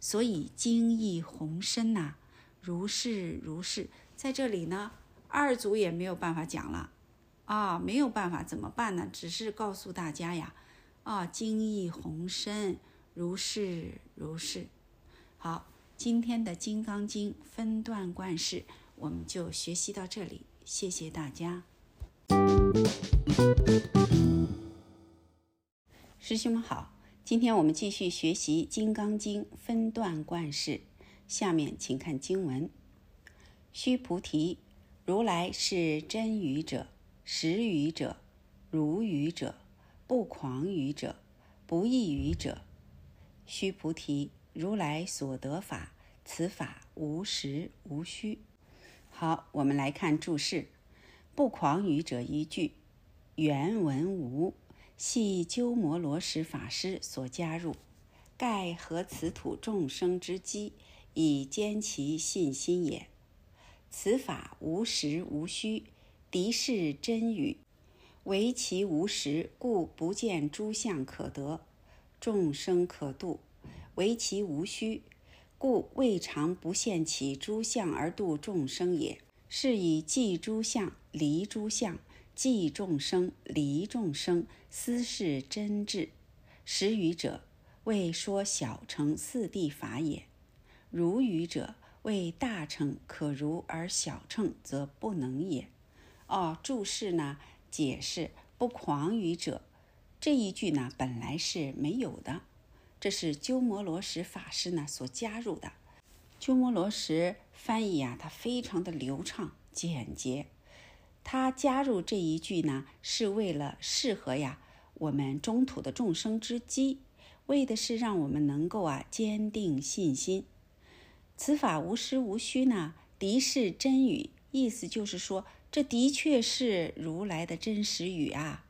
所以精义宏深呐，如是如是。在这里呢，二祖也没有办法讲了啊，没有办法怎么办呢？只是告诉大家呀，啊，精义宏深，如是如是。好。今天的《金刚经》分段贯释，我们就学习到这里。谢谢大家，师兄们好。今天我们继续学习《金刚经》分段贯释。下面请看经文：须菩提，如来是真语者、实语者、如语者、不狂语者、不异语者。须菩提。如来所得法，此法无实无虚。好，我们来看注释：“不狂语者”一句，原文无，系鸠摩罗什法师所加入。盖合此土众生之机，以坚其信心也。此法无实无虚，敌是真语，唯其无实，故不见诸相可得，众生可度。唯其无虚，故未尝不现其诸相而度众生也。是以即诸相离诸相，即众生离众生，斯是真智。实语者，为说小乘四谛法也；如语者，为大乘可如而小乘则不能也。哦，注释呢？解释不狂语者这一句呢，本来是没有的。这是鸠摩罗什法师呢所加入的。鸠摩罗什翻译啊，他非常的流畅简洁。他加入这一句呢，是为了适合呀我们中土的众生之机，为的是让我们能够啊坚定信心。此法无实无虚呢，的是真语，意思就是说，这的确是如来的真实语啊。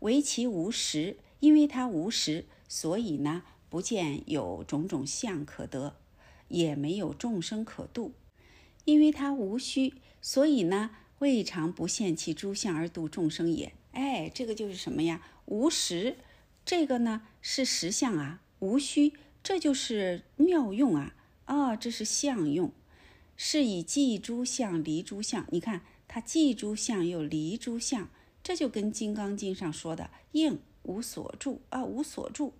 唯其无实，因为它无实，所以呢。不见有种种相可得，也没有众生可度，因为他无虚，所以呢，未尝不现其诸相而度众生也。哎，这个就是什么呀？无实，这个呢是实相啊；无虚，这就是妙用啊。啊，这是相用，是以记诸相离诸相。你看，他记诸相又离诸相，这就跟《金刚经》上说的“应无所住”啊，无所住。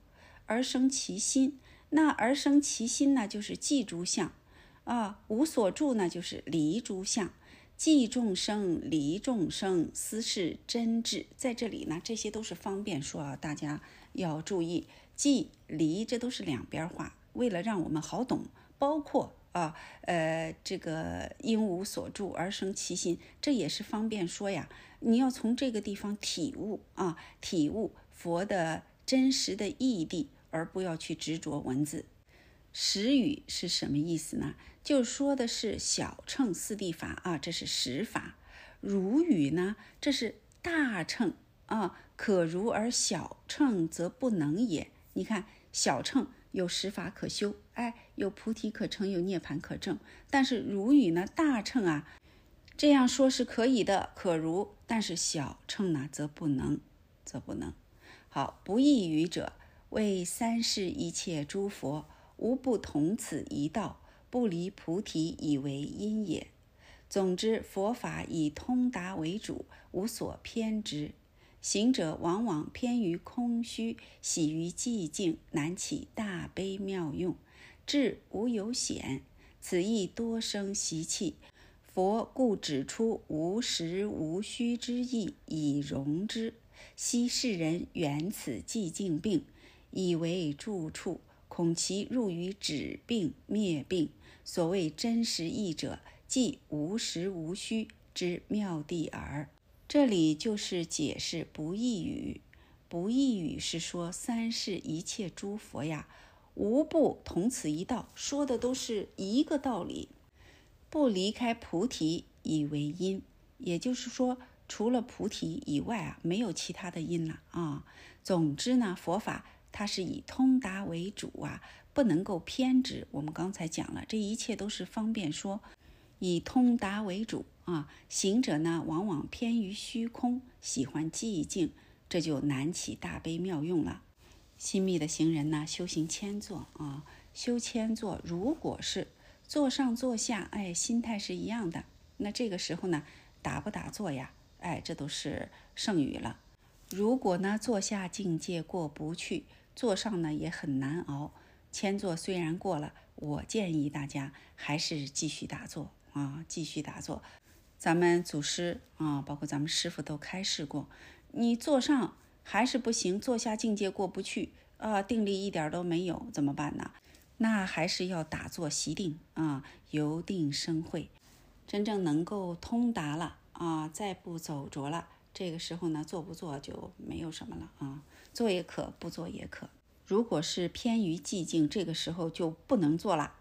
而生其心，那而生其心呢，就是记诸相，啊，无所住呢，就是离诸相，记众生，离众生，斯是真智。在这里呢，这些都是方便说啊，大家要注意，记离这都是两边话，为了让我们好懂，包括啊，呃，这个因无所住而生其心，这也是方便说呀。你要从这个地方体悟啊，体悟佛的真实的意义谛。而不要去执着文字。实语是什么意思呢？就说的是小乘四谛法啊，这是实法。如语呢，这是大乘啊，可如而小乘则不能也。你看，小乘有实法可修，哎，有菩提可成，有涅槃可证。但是如语呢，大乘啊，这样说是可以的，可如。但是小乘呢，则不能，则不能。好，不异语者，为三世一切诸佛。无不同此一道，不离菩提以为因也。总之，佛法以通达为主，无所偏执。行者往往偏于空虚，喜于寂静，难起大悲妙用，智无有显，此亦多生习气。佛故指出无实无虚之意，以容之。昔世人缘此寂静病，以为住处。恐其入于止病灭病。所谓真实义者，即无实无虚之妙谛耳。这里就是解释不异语。不异语是说三世一切诸佛呀，无不同此一道，说的都是一个道理，不离开菩提以为因。也就是说，除了菩提以外啊，没有其他的因了啊。总之呢，佛法。它是以通达为主啊，不能够偏执。我们刚才讲了，这一切都是方便说，以通达为主啊。行者呢，往往偏于虚空，喜欢寂静，这就难起大悲妙用了。心密的行人呢，修行千座啊，修千座，如果是坐上坐下，哎，心态是一样的，那这个时候呢，打不打坐呀？哎，这都是剩余了。如果呢，坐下境界过不去。坐上呢也很难熬，千座虽然过了，我建议大家还是继续打坐啊，继续打坐。咱们祖师啊，包括咱们师傅都开示过，你坐上还是不行，坐下境界过不去啊，定力一点都没有，怎么办呢？那还是要打坐习定啊，由定生慧，真正能够通达了啊，再不走着了，这个时候呢，做不做就没有什么了啊。做也可，不做也可。如果是偏于寂静，这个时候就不能做了。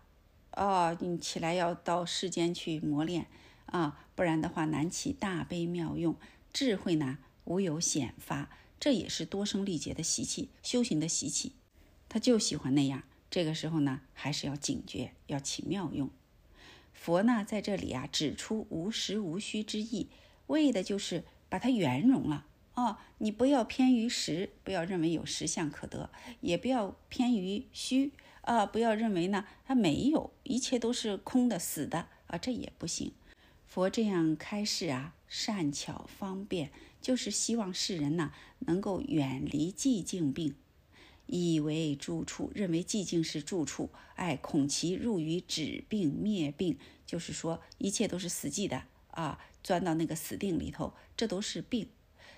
哦，你起来要到世间去磨练啊，不然的话难起大悲妙用，智慧呢无有显发。这也是多生历劫的习气，修行的习气，他就喜欢那样。这个时候呢，还是要警觉，要起妙用。佛呢在这里啊，指出无实无虚之意，为的就是把它圆融了。哦，你不要偏于实，不要认为有实相可得，也不要偏于虚啊，不要认为呢它没有，一切都是空的、死的啊，这也不行。佛这样开示啊，善巧方便，就是希望世人呢能够远离寂静病，以为住处，认为寂静是住处，哎，恐其入于止病灭病，就是说一切都是死寂的啊，钻到那个死定里头，这都是病。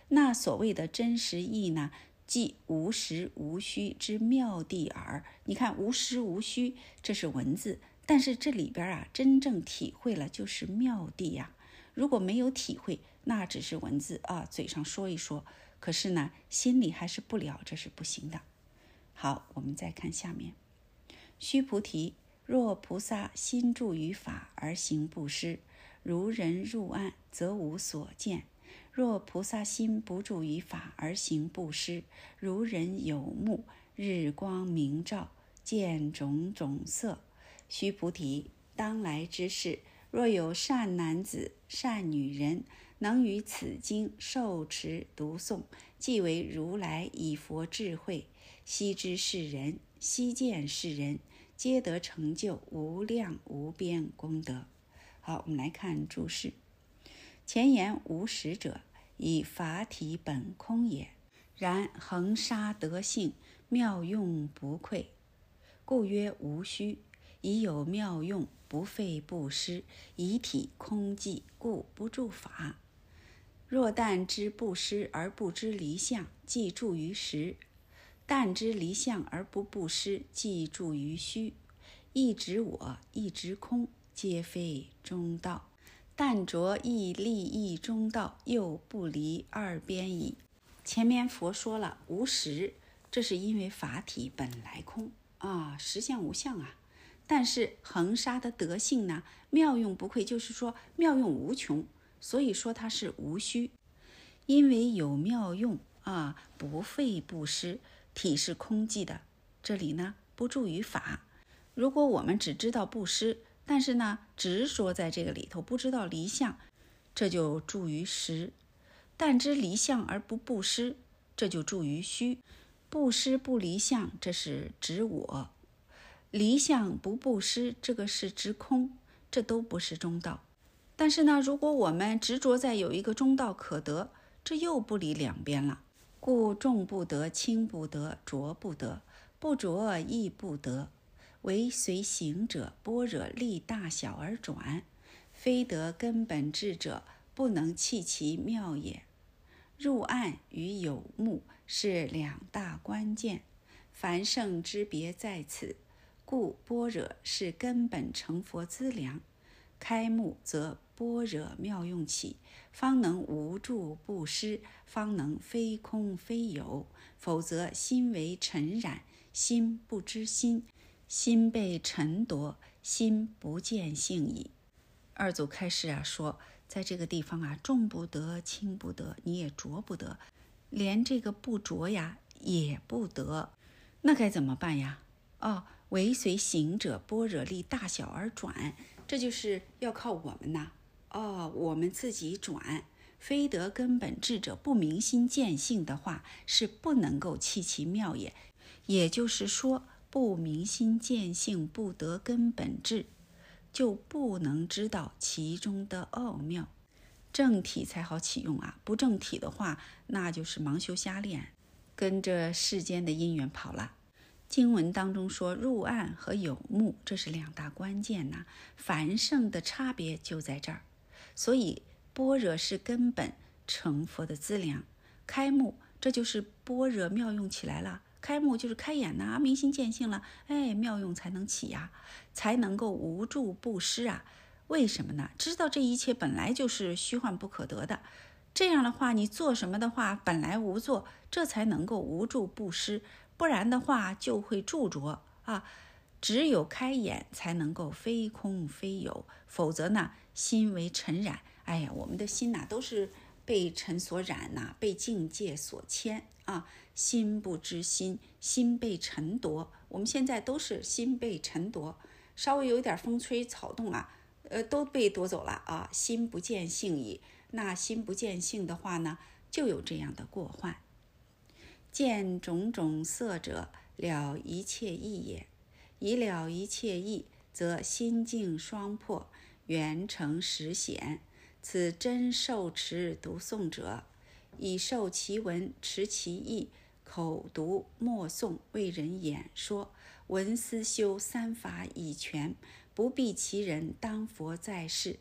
那所谓的真实意呢，即无实无虚之妙谛耳。你看，无实无虚，这是文字，但是这里边啊，真正体会了就是妙谛呀。如果没有体会，那只是文字啊，嘴上说一说，可是呢，心里还是不了，这是不行的。好，我们再看下面，须菩提，若菩萨心住于法而行布施，如人入暗，则无所见。若菩萨心不住于法而行布施，如人有目，日光明照，见种种色。须菩提，当来之事，若有善男子、善女人，能于此经受持读诵，即为如来以佛智慧，悉知世人，悉见世人，皆得成就无量无边功德。好，我们来看注释。前言无实者，以法体本空也。然恒沙德性妙用不愧，故曰无虚。已有妙用，不费布施，以体空寂，故不住法。若但知布施而不知离相，即住于实；但知离相而不布施，即住于虚。一指我，一指空，皆非中道。但着亦利益中道，又不离二边矣。前面佛说了无实，这是因为法体本来空啊，实相无相啊。但是恒沙的德性呢，妙用不愧，就是说妙用无穷，所以说它是无虚。因为有妙用啊，不费布施，体是空寂的。这里呢，不助于法。如果我们只知道布施，但是呢，执着在这个里头，不知道离相，这就助于实；但知离相而不布施，这就助于虚。布施不离相，这是指我；离相不布施，这个是指空，这都不是中道。但是呢，如果我们执着在有一个中道可得，这又不离两边了。故重不得，轻不得，浊不得，不浊亦不得。唯随行者般若力大小而转，非得根本智者，不能弃其妙也。入暗与有目是两大关键，凡圣之别在此。故般若是根本成佛资粮，开目则般若妙用起，方能无住不失，方能非空非有。否则心为尘染，心不知心。心被尘夺，心不见性矣。二祖开示啊，说在这个地方啊，重不得，轻不得，你也着不得，连这个不着呀也不得，那该怎么办呀？哦，唯随行者般若力大小而转，这就是要靠我们呐。哦，我们自己转，非得根本智者不明心见性的话，是不能够弃其妙也。也就是说。不明心见性，不得根本智，就不能知道其中的奥妙。正体才好启用啊！不正体的话，那就是盲修瞎练，跟着世间的因缘跑了。经文当中说入暗和有目，这是两大关键呐。凡圣的差别就在这儿。所以般若是根本成佛的资粮，开目这就是般若妙用起来了。开目就是开眼呐，明心见性了，哎，妙用才能起呀，才能够无住不失啊。为什么呢？知道这一切本来就是虚幻不可得的，这样的话，你做什么的话，本来无做，这才能够无住不失，不然的话就会住着啊。只有开眼才能够非空非有，否则呢，心为尘染。哎呀，我们的心呐，都是。被尘所染呐，被境界所牵啊，心不知心，心被尘夺。我们现在都是心被尘夺，稍微有一点风吹草动啊，呃，都被夺走了啊，心不见性矣。那心不见性的话呢，就有这样的过患。见种种色者，了一切意也。以了一切意，则心境双破，圆成实显。此真受持读诵者，以受其文，持其义，口读默诵，为人演说，闻思修三法已全，不必其人当佛在世。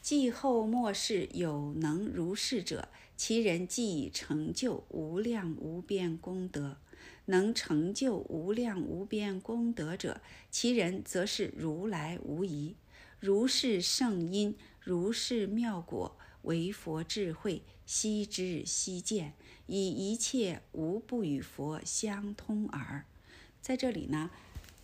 既后末世有能如是者，其人既已成就无量无边功德，能成就无量无边功德者，其人则是如来无疑。如是圣因。如是妙果，为佛智慧，悉知悉见，以一切无不与佛相通耳。在这里呢，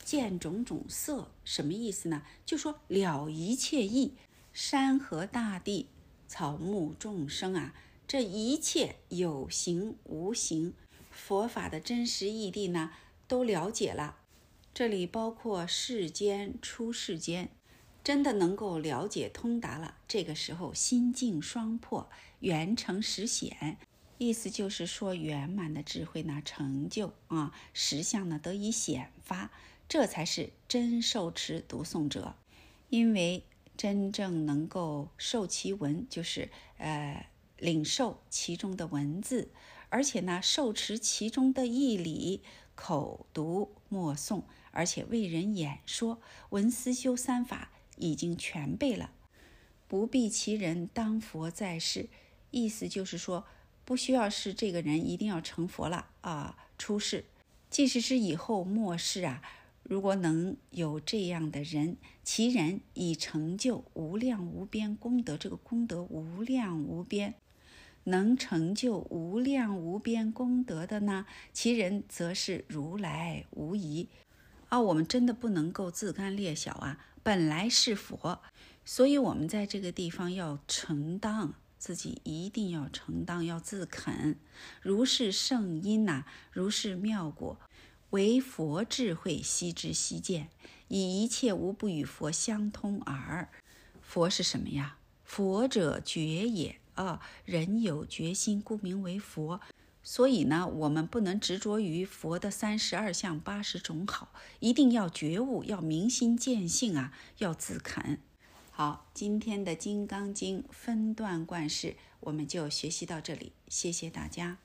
见种种色，什么意思呢？就说了一切意，山河大地、草木众生啊，这一切有形无形，佛法的真实义谛呢，都了解了。这里包括世间、出世间。真的能够了解通达了，这个时候心境双破，圆成实显，意思就是说圆满的智慧呢成就啊，实相呢得以显发，这才是真受持读诵者。因为真正能够受其文，就是呃领受其中的文字，而且呢受持其中的义理，口读默诵，而且为人演说，文思修三法。已经全备了，不必其人当佛在世，意思就是说，不需要是这个人一定要成佛了啊，出世，即使是以后末世啊，如果能有这样的人，其人已成就无量无边功德，这个功德无量无边，能成就无量无边功德的呢，其人则是如来无疑。啊，我们真的不能够自甘劣小啊！本来是佛，所以我们在这个地方要承当，自己一定要承当，要自肯。如是圣因呐，如是妙果，唯佛智慧悉知悉见，以一切无不与佛相通耳。佛是什么呀？佛者觉也啊！人有决心，故名为佛。所以呢，我们不能执着于佛的三十二相八十种好，一定要觉悟，要明心见性啊，要自肯。好，今天的《金刚经》分段贯释，我们就学习到这里，谢谢大家。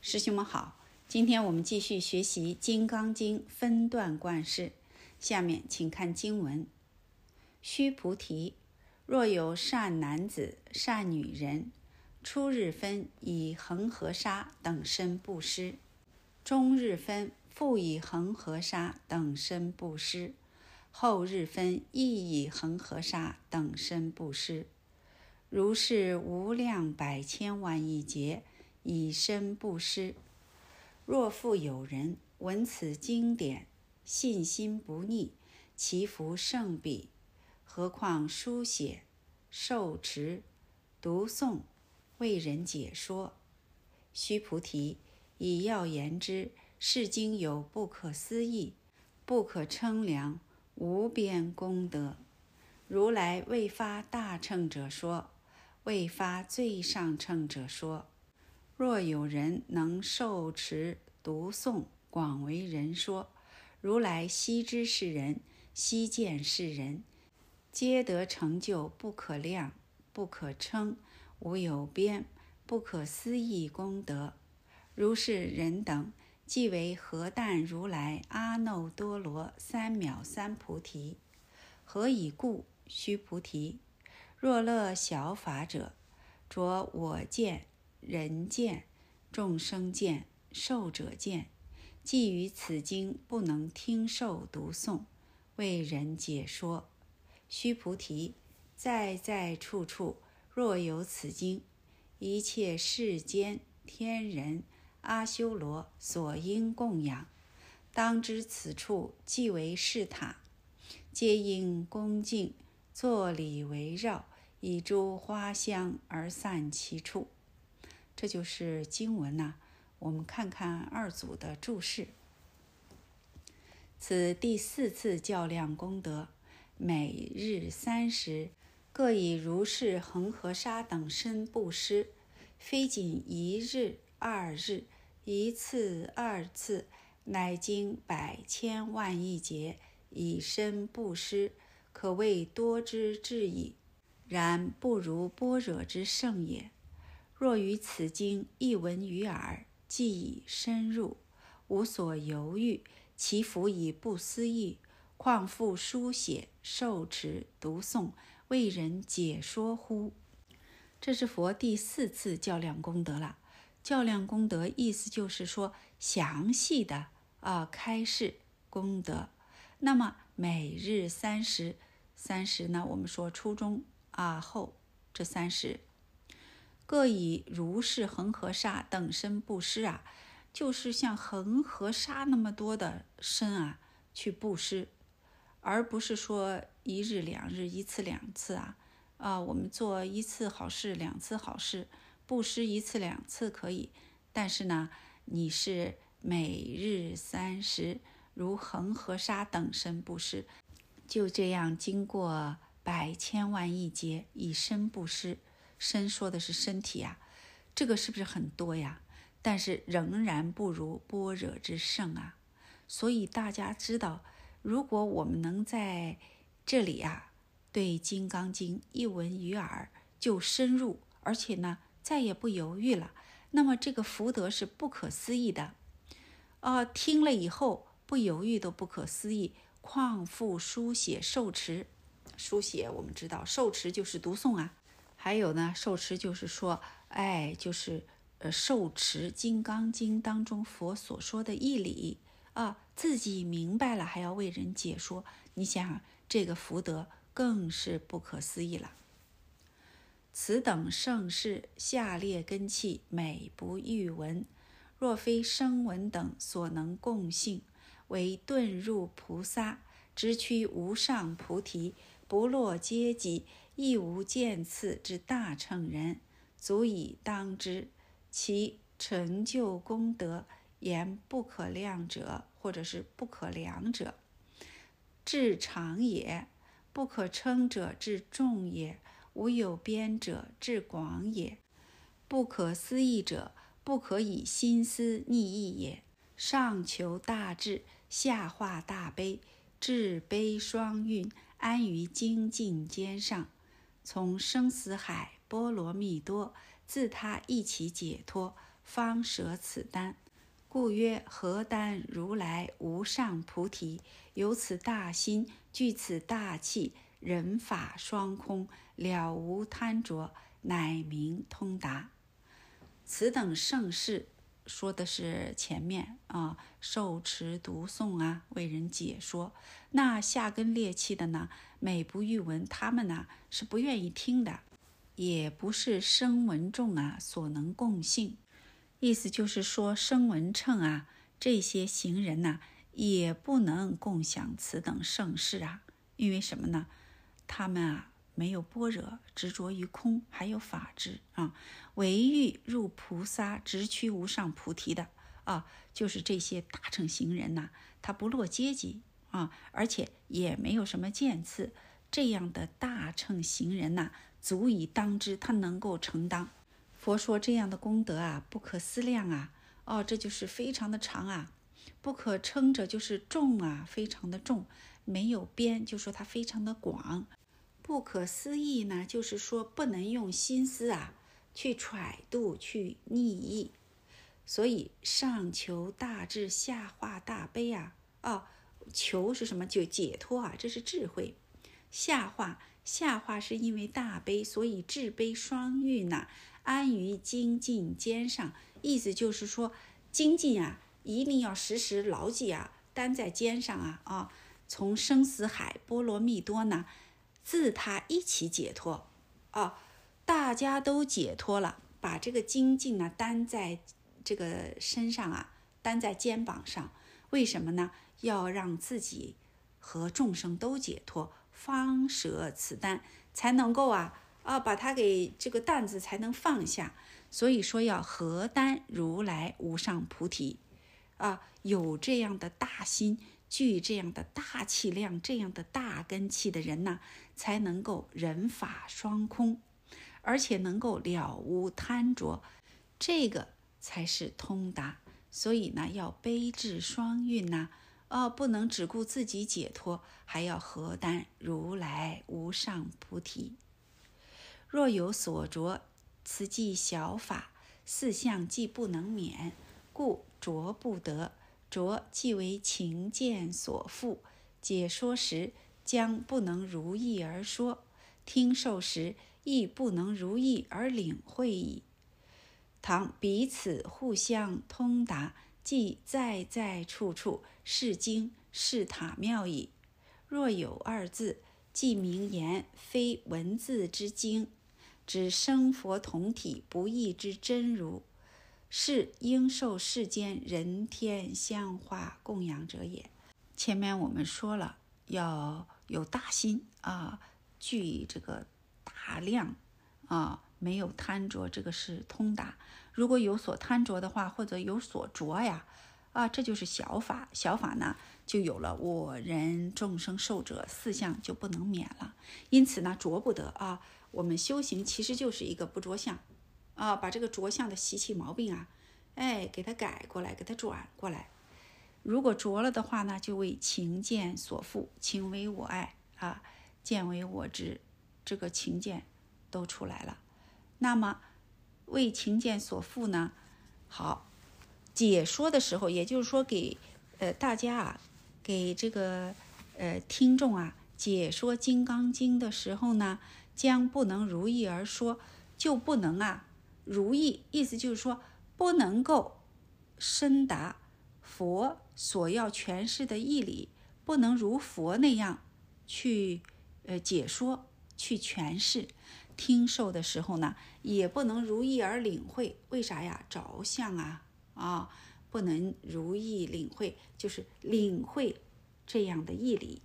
师兄们好，今天我们继续学习《金刚经》分段贯释，下面请看经文：须菩提。若有善男子、善女人，初日分以恒河沙等身布施，中日分复以恒河沙等身布施，后日分亦以恒河沙等身布施，如是无量百千万亿劫以身布施。若复有人闻此经典，信心不逆，其福胜彼。何况书写、受持、读诵、为人解说。须菩提，以要言之，是经有不可思议、不可称量、无边功德。如来未发大乘者说，未发最上乘者说。若有人能受持、读诵，广为人说，如来悉知是人，悉见是人。皆得成就不可量、不可称、无有边、不可思议功德。如是人等，即为何但如来阿耨多罗三藐三菩提。何以故？须菩提，若乐小法者，着我见、人见、众生见、寿者见，即于此经不能听受读诵，为人解说。须菩提，在在处处，若有此经，一切世间天人阿修罗所应供养，当知此处即为是塔，皆应恭敬坐礼围绕，以诸花香而散其处。这就是经文呐。我们看看二组的注释。此第四次较量功德。每日三时，各以如是恒河沙等身布施，非仅一日、二日，一次、二次，乃经百千万亿劫以身布施，可谓多之至矣。然不如般若之圣也。若于此经一闻于耳，即已深入，无所犹豫，其福以不思议。况复书写、受持、读诵、为人解说乎？这是佛第四次较量功德了。较量功德意思就是说详细的啊开示功德。那么每日三十，三十呢？我们说初中啊后这三十，各以如是恒河沙等身布施啊，就是像恒河沙那么多的身啊去布施。而不是说一日两日一次两次啊，啊，我们做一次好事两次好事，布施一次两次可以，但是呢，你是每日三十，如恒河沙等身布施，就这样经过百千万亿劫以身布施，身说的是身体呀，这个是不是很多呀？但是仍然不如般若之圣啊，所以大家知道。如果我们能在这里啊，对《金刚经》一闻于耳就深入，而且呢再也不犹豫了，那么这个福德是不可思议的。啊，听了以后不犹豫都不可思议，况复书写受持？书写我们知道，受持就是读诵啊。还有呢，受持就是说，哎，就是呃受持《金刚经》当中佛所说的义理。啊，自己明白了还要为人解说，你想这个福德更是不可思议了。此等盛世，下列根器美不欲闻。若非声闻等所能共性，为遁入菩萨，直趋无上菩提，不落阶级，亦无见次之大乘人，足以当知其成就功德，言不可量者，或者是不可量者，至长也；不可称者，至众也；无有边者，至广也。不可思议者，不可以心思逆意也。上求大智，下化大悲，智悲双运，安于精进间上，从生死海波罗蜜多，自他一起解脱，方舍此丹。故曰：何丹如来无上菩提？有此大心，具此大气，人法双空，了无贪着，乃名通达。此等盛世，说的是前面啊，受持读诵啊，为人解说。那下根劣气的呢，每不欲闻，他们呢是不愿意听的，也不是声闻众啊所能共性。意思就是说，声闻乘啊，这些行人呐，也不能共享此等盛世啊。因为什么呢？他们啊。没有般若，执着于空，还有法执啊，唯欲入菩萨直趋无上菩提的啊，就是这些大乘行人呐，他不落阶级啊，而且也没有什么见次，这样的大乘行人呐，足以当知他能够承担。佛说这样的功德啊，不可思量啊，哦，这就是非常的长啊，不可称者就是重啊，非常的重，没有边，就说它非常的广。不可思议呢，就是说不能用心思啊去揣度、去逆意，所以上求大智，下化大悲啊！哦，求是什么？就解脱啊！这是智慧。下化，下化是因为大悲，所以智悲双运呐，安于精进肩上。意思就是说，精进啊，一定要时时牢记啊，担在肩上啊！啊，从生死海波罗蜜多呢。自他一起解脱，啊，大家都解脱了，把这个精进呢担在这个身上啊，担在肩膀上。为什么呢？要让自己和众生都解脱，方舍此担，才能够啊啊，把它给这个担子才能放下。所以说要何担如来无上菩提，啊，有这样的大心。具这样的大气量、这样的大根气的人呢，才能够人法双空，而且能够了无贪着，这个才是通达。所以呢，要悲智双运呐，哦，不能只顾自己解脱，还要何担如来无上菩提。若有所着，此即小法，四相既不能免，故着不得。着即为情见所缚，解说时将不能如意而说，听受时亦不能如意而领会矣。倘彼此互相通达，即在在处处是经是塔庙矣。若有二字，即名言非文字之经，指生佛同体不异之真如。是应受世间人天香花供养者也。前面我们说了，要有大心啊，具这个大量啊，没有贪着，这个是通达。如果有所贪着的话，或者有所着呀，啊，这就是小法。小法呢，就有了我人众生受者四相就不能免了。因此呢，着不得啊。我们修行其实就是一个不着相。啊，把这个着相的习气毛病啊，哎，给它改过来，给它转过来。如果着了的话呢，就为情见所缚，情为我爱啊，见为我执，这个情见都出来了。那么为情见所缚呢？好，解说的时候，也就是说给呃大家啊，给这个呃听众啊解说《金刚经》的时候呢，将不能如意而说，就不能啊。如意意思就是说，不能够深达佛所要诠释的义理，不能如佛那样去呃解说、去诠释。听受的时候呢，也不能如意而领会。为啥呀？着相啊啊，不能如意领会，就是领会这样的义理。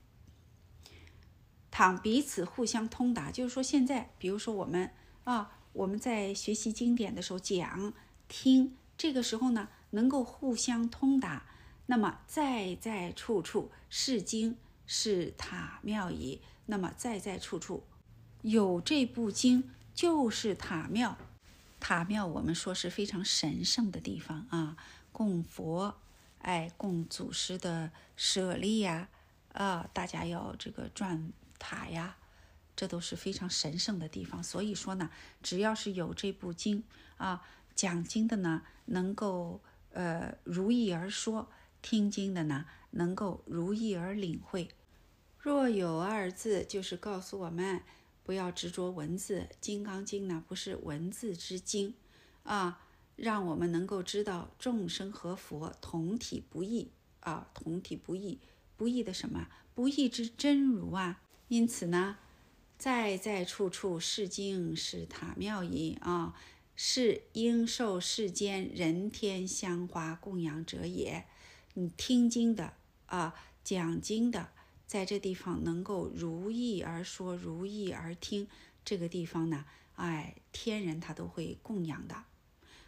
倘彼此互相通达，就是说现在，比如说我们啊，我们在学习经典的时候讲听，这个时候呢，能够互相通达，那么在在处处是经是塔庙矣。那么在在处处有这部经，就是塔庙。塔庙我们说是非常神圣的地方啊，供佛，哎，供祖师的舍利呀，啊，大家要这个转塔呀，这都是非常神圣的地方。所以说呢，只要是有这部经啊，讲经的呢，能够呃如意而说；听经的呢，能够如意而领会。若有二字，就是告诉我们。不要执着文字，《金刚经》呢不是文字之经，啊，让我们能够知道众生和佛同体不异啊，同体不异，不异的什么？不异之真如啊！因此呢，在在处处是经是塔庙矣啊，是应受世间人天香花供养者也。你听经的啊，讲经的。在这地方能够如意而说，如意而听，这个地方呢，哎，天人他都会供养的。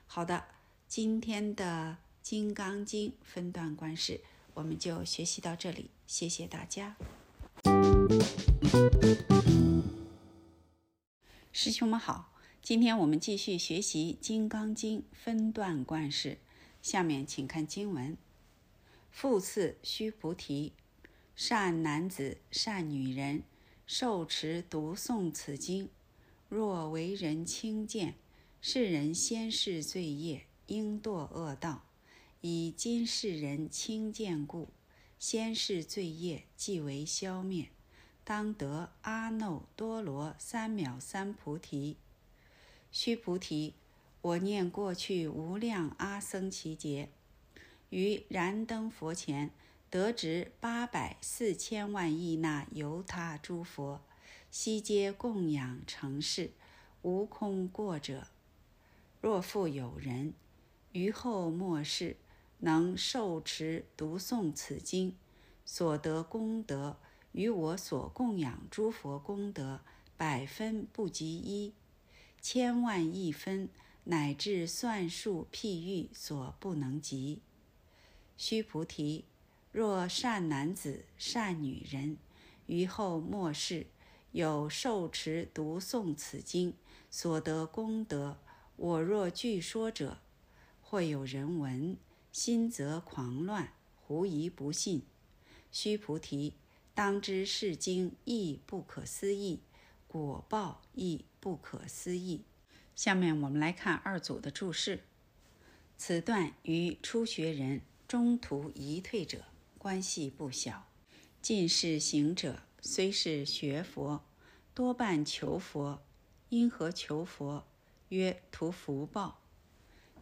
好的，今天的《金刚经》分段观世，我们就学习到这里，谢谢大家。师兄们好，今天我们继续学习《金刚经》分段观世，下面请看经文：复次，须菩提。善男子、善女人，受持读诵此经，若为人轻贱，世人先世罪业，应堕恶道。以今世人轻贱故，先世罪业即为消灭，当得阿耨多罗三藐三菩提。须菩提，我念过去无量阿僧祇劫，于燃灯佛前。得值八百四千万亿那由他诸佛，悉皆供养成事，无空过者。若复有人于后末世能受持读诵此经，所得功德与我所供养诸佛功德百分不及一，千万亿分，乃至算数譬喻所不能及。须菩提。若善男子、善女人，于后末世有受持读诵此经所得功德，我若据说者，或有人闻，心则狂乱，狐疑不信。须菩提，当知是经亦不可思议，果报亦不可思议。下面我们来看二组的注释：此段与初学人中途移退者。关系不小。近世行者虽是学佛，多半求佛，因何求佛？曰图福报，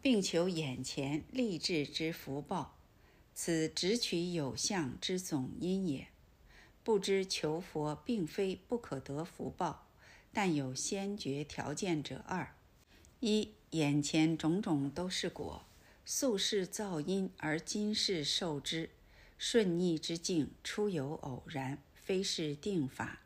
并求眼前立志之福报，此直取有相之总因也。不知求佛并非不可得福报，但有先决条件者二：一眼前种种都是果，宿世造因而今世受之。顺逆之境，出有偶然，非是定法。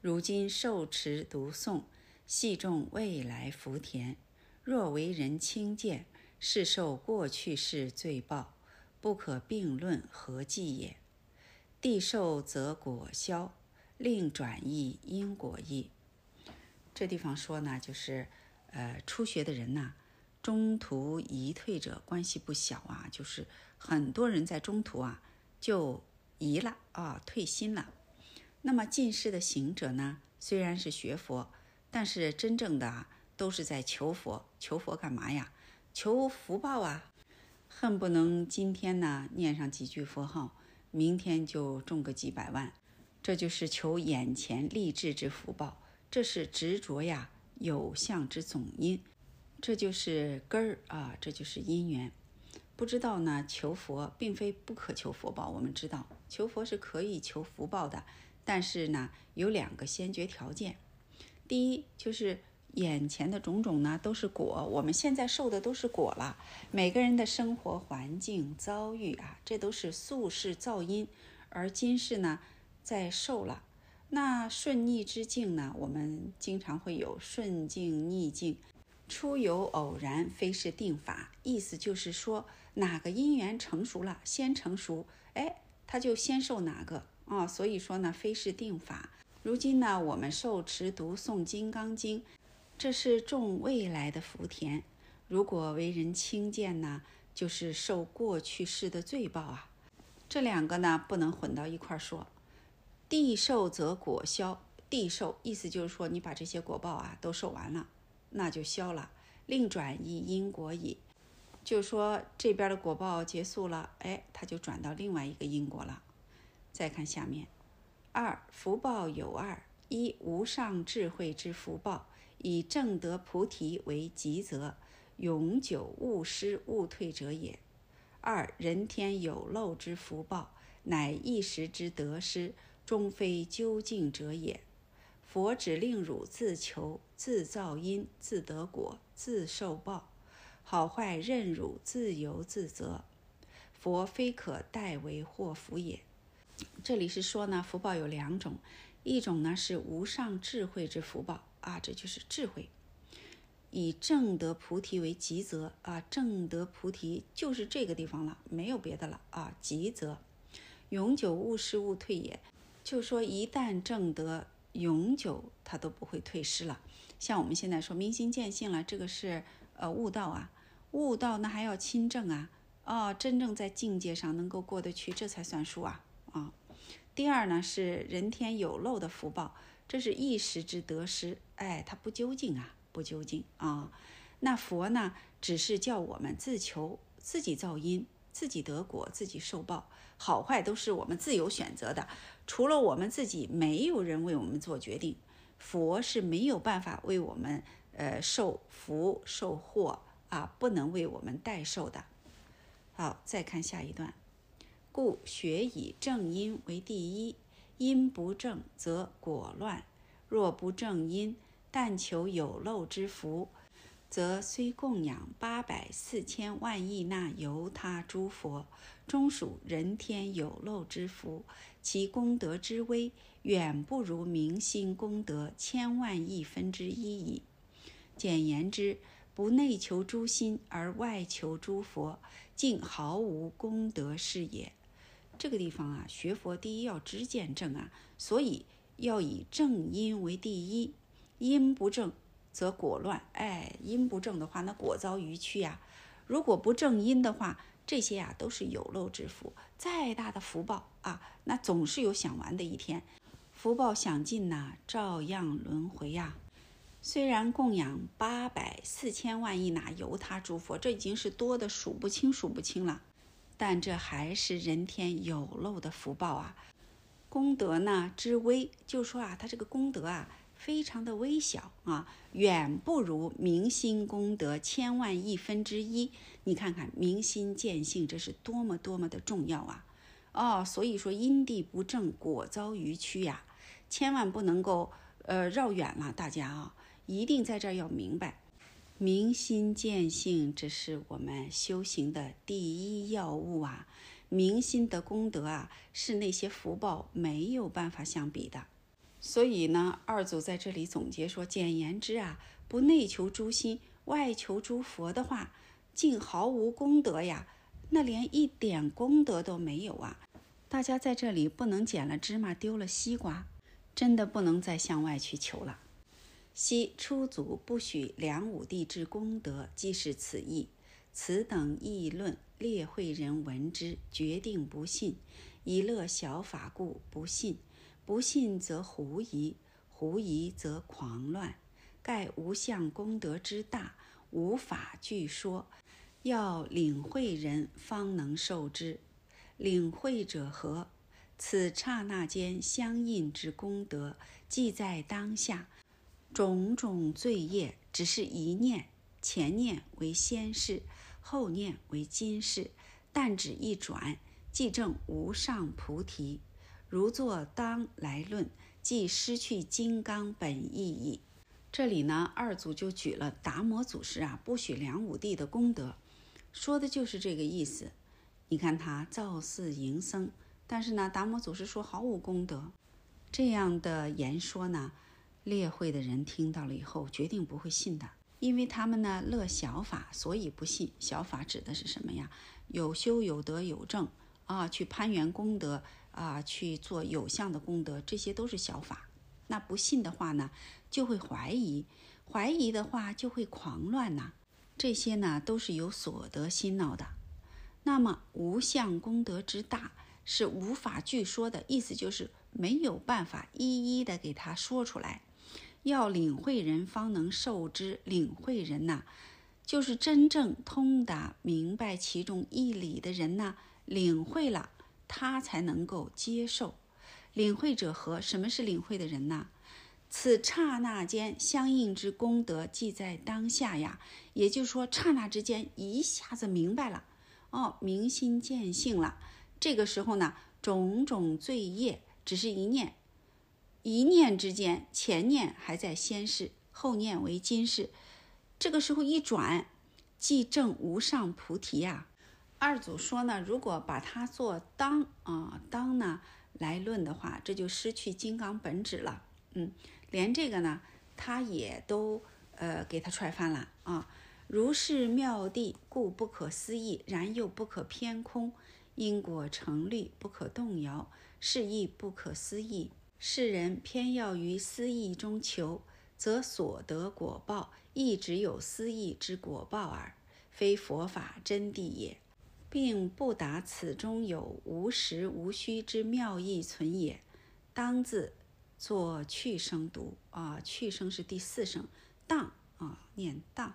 如今受持读诵，系众未来福田。若为人轻贱，是受过去世罪报，不可并论何计也。地受则果消，令转译因果义。这地方说呢，就是呃，初学的人呐，中途移退者关系不小啊，就是很多人在中途啊。就移了啊，退心了。那么近世的行者呢？虽然是学佛，但是真正的啊都是在求佛。求佛干嘛呀？求福报啊！恨不能今天呢念上几句佛号，明天就中个几百万。这就是求眼前立志之福报，这是执着呀有相之总因，这就是根儿啊，这就是因缘。不知道呢，求佛并非不可求佛报。我们知道求佛是可以求福报的，但是呢，有两个先决条件。第一就是眼前的种种呢，都是果。我们现在受的都是果了。每个人的生活环境遭遇啊，这都是宿世造因，而今世呢，在受了。那顺逆之境呢，我们经常会有顺境逆境，出有偶然，非是定法。意思就是说，哪个因缘成熟了，先成熟，哎，他就先受哪个啊。所以说呢，非是定法。如今呢，我们受持读诵《金刚经》。这是种未来的福田，如果为人轻贱呢，就是受过去世的罪报啊。这两个呢，不能混到一块儿说。地受则果消，地受意思就是说，你把这些果报啊都受完了，那就消了，另转一因果矣。就说这边的果报结束了，哎，它就转到另外一个因果了。再看下面，二福报有二：一无上智慧之福报。以正得菩提为吉则，永久勿失勿退者也。二人天有漏之福报，乃一时之得失，终非究竟者也。佛只令汝自求、自造因、自得果、自受报，好坏任汝自由自责。佛非可代为祸福也。这里是说呢，福报有两种，一种呢是无上智慧之福报。啊，这就是智慧，以正得菩提为吉则啊！正得菩提就是这个地方了，没有别的了啊！吉则永久勿失勿退也，就说一旦正得，永久它都不会退失了。像我们现在说明心见性了，这个是呃悟道啊，悟道那还要亲证啊，哦，真正在境界上能够过得去，这才算数啊啊！第二呢是人天有漏的福报。这是一时之得失，哎，它不究竟啊，不究竟啊。那佛呢，只是叫我们自求，自己造因，自己得果，自己受报，好坏都是我们自由选择的。除了我们自己，没有人为我们做决定。佛是没有办法为我们，呃，受福受祸啊，不能为我们代受的。好，再看下一段，故学以正因为第一。因不正则果乱，若不正因，但求有漏之福，则虽供养八百四千万亿那由他诸佛，终属人天有漏之福，其功德之微，远不如明心功德千万亿分之一矣。简言之，不内求诸心而外求诸佛，竟毫无功德是也。这个地方啊，学佛第一要知见正啊，所以要以正因为第一，因不正则果乱。哎，因不正的话，那果遭于曲呀。如果不正因的话，这些呀都是有漏之福，再大的福报啊，那总是有享完的一天。福报享尽呐，照样轮回呀。虽然供养八百四千万亿那由他诸佛，这已经是多的数不清数不清了。但这还是人天有漏的福报啊，功德呢之微，就说啊，他这个功德啊，非常的微小啊，远不如明心功德千万亿分之一。你看看明心见性，这是多么多么的重要啊！哦，所以说因地不正，果遭于屈呀，千万不能够呃绕远了，大家啊，一定在这儿要明白。明心见性，这是我们修行的第一要务啊！明心的功德啊，是那些福报没有办法相比的。所以呢，二祖在这里总结说：简言之啊，不内求诸心，外求诸佛的话，竟毫无功德呀！那连一点功德都没有啊！大家在这里不能捡了芝麻丢了西瓜，真的不能再向外去求了。昔初祖不许梁武帝之功德，即是此意。此等议论，列会人闻之，决定不信。以乐小法故不信，不信则狐疑，狐疑则狂乱。盖无相功德之大，无法具说，要领会人方能受之。领会者何？此刹那间相应之功德，即在当下。种种罪业，只是一念，前念为先世，后念为今世，但只一转，即证无上菩提。如作当来论，即失去金刚本意矣。这里呢，二祖就举了达摩祖师啊不许梁武帝的功德，说的就是这个意思。你看他造寺迎僧，但是呢，达摩祖师说毫无功德，这样的言说呢，列会的人听到了以后，决定不会信的，因为他们呢乐小法，所以不信。小法指的是什么呀？有修有德有正啊，去攀缘功德啊，去做有相的功德，这些都是小法。那不信的话呢，就会怀疑；怀疑的话就会狂乱呐。这些呢，都是有所得心恼的。那么无相功德之大是无法具说的意思，就是没有办法一一的给他说出来。要领会人方能受之，领会人呐，就是真正通达明白其中义理的人呐，领会了他才能够接受。领会者何？什么是领会的人呢？此刹那间相应之功德，即在当下呀。也就是说，刹那之间一下子明白了，哦，明心见性了。这个时候呢，种种罪业只是一念，一念之间，前念还在先世，后念为今世。这个时候一转，即证无上菩提呀。二祖说呢，如果把它做当啊当呢？来论的话，这就失去金刚本质了。嗯，连这个呢，他也都呃给他踹翻了啊。如是妙地，故不可思议，然又不可偏空，因果成律不可动摇，是亦不可思议。世人偏要于思义中求，则所得果报亦只有思义之果报耳，非佛法真谛也。并不达此中有无实无虚之妙义存也，当字作去声读啊，去声是第四声，当啊念当。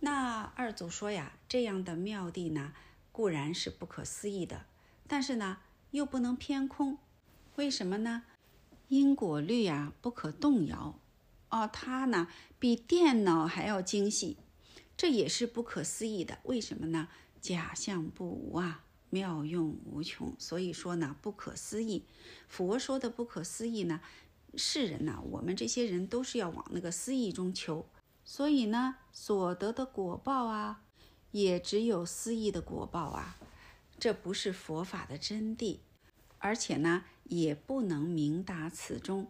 那二祖说呀，这样的妙地呢，固然是不可思议的，但是呢，又不能偏空，为什么呢？因果律啊不可动摇，哦，它呢比电脑还要精细，这也是不可思议的，为什么呢？假象不无啊，妙用无穷。所以说呢，不可思议。佛说的不可思议呢，世人呐，我们这些人都是要往那个思议中求。所以呢，所得的果报啊，也只有思议的果报啊。这不是佛法的真谛，而且呢，也不能明达此中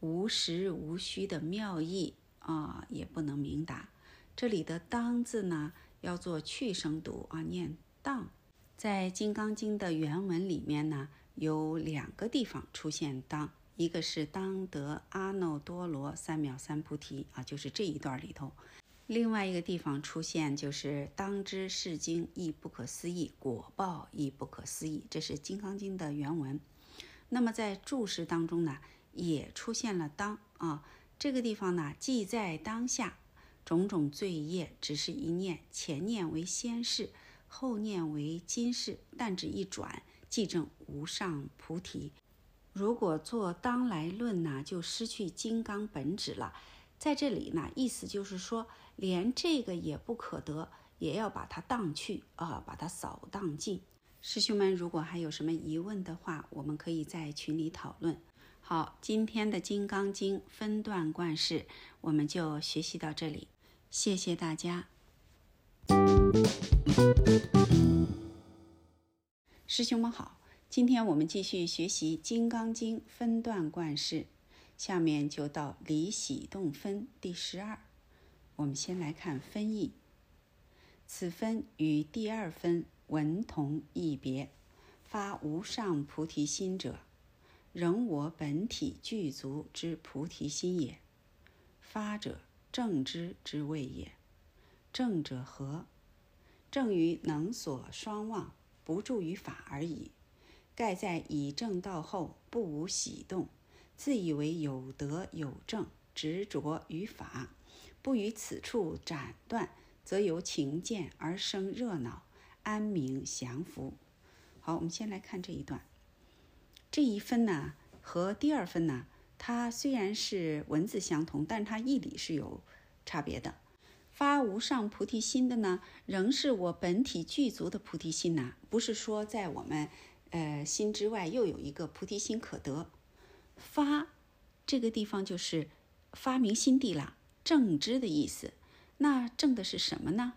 无实无虚的妙义啊，也不能明达。这里的“当”字呢？要做去声读啊，念当。在《金刚经》的原文里面呢，有两个地方出现当，一个是当得阿耨多罗三藐三菩提啊，就是这一段里头；另外一个地方出现就是当知是经亦不可思议，果报亦不可思议，这是《金刚经》的原文。那么在注释当中呢，也出现了当啊，这个地方呢，即在当下。种种罪业只是一念，前念为先世，后念为今世，但只一转，即证无上菩提。如果做当来论呢，就失去金刚本质了。在这里呢，意思就是说，连这个也不可得，也要把它荡去啊，把它扫荡尽。师兄们，如果还有什么疑问的话，我们可以在群里讨论。好，今天的《金刚经》分段贯释，我们就学习到这里。谢谢大家，师兄们好。今天我们继续学习《金刚经》分段贯释，下面就到离喜动分第十二。我们先来看分义，此分与第二分文同义别。发无上菩提心者，仍我本体具足之菩提心也。发者。正知之谓也。正者何？正于能所双忘，不住于法而已。盖在以正道后，不无喜动，自以为有德有正，执着于法，不于此处斩断，则由情见而生热闹，安明降服。好，我们先来看这一段。这一分呢，和第二分呢？它虽然是文字相同，但它义理是有差别的。发无上菩提心的呢，仍是我本体具足的菩提心呐，不是说在我们呃心之外又有一个菩提心可得。发这个地方就是发明心地了正知的意思。那正的是什么呢？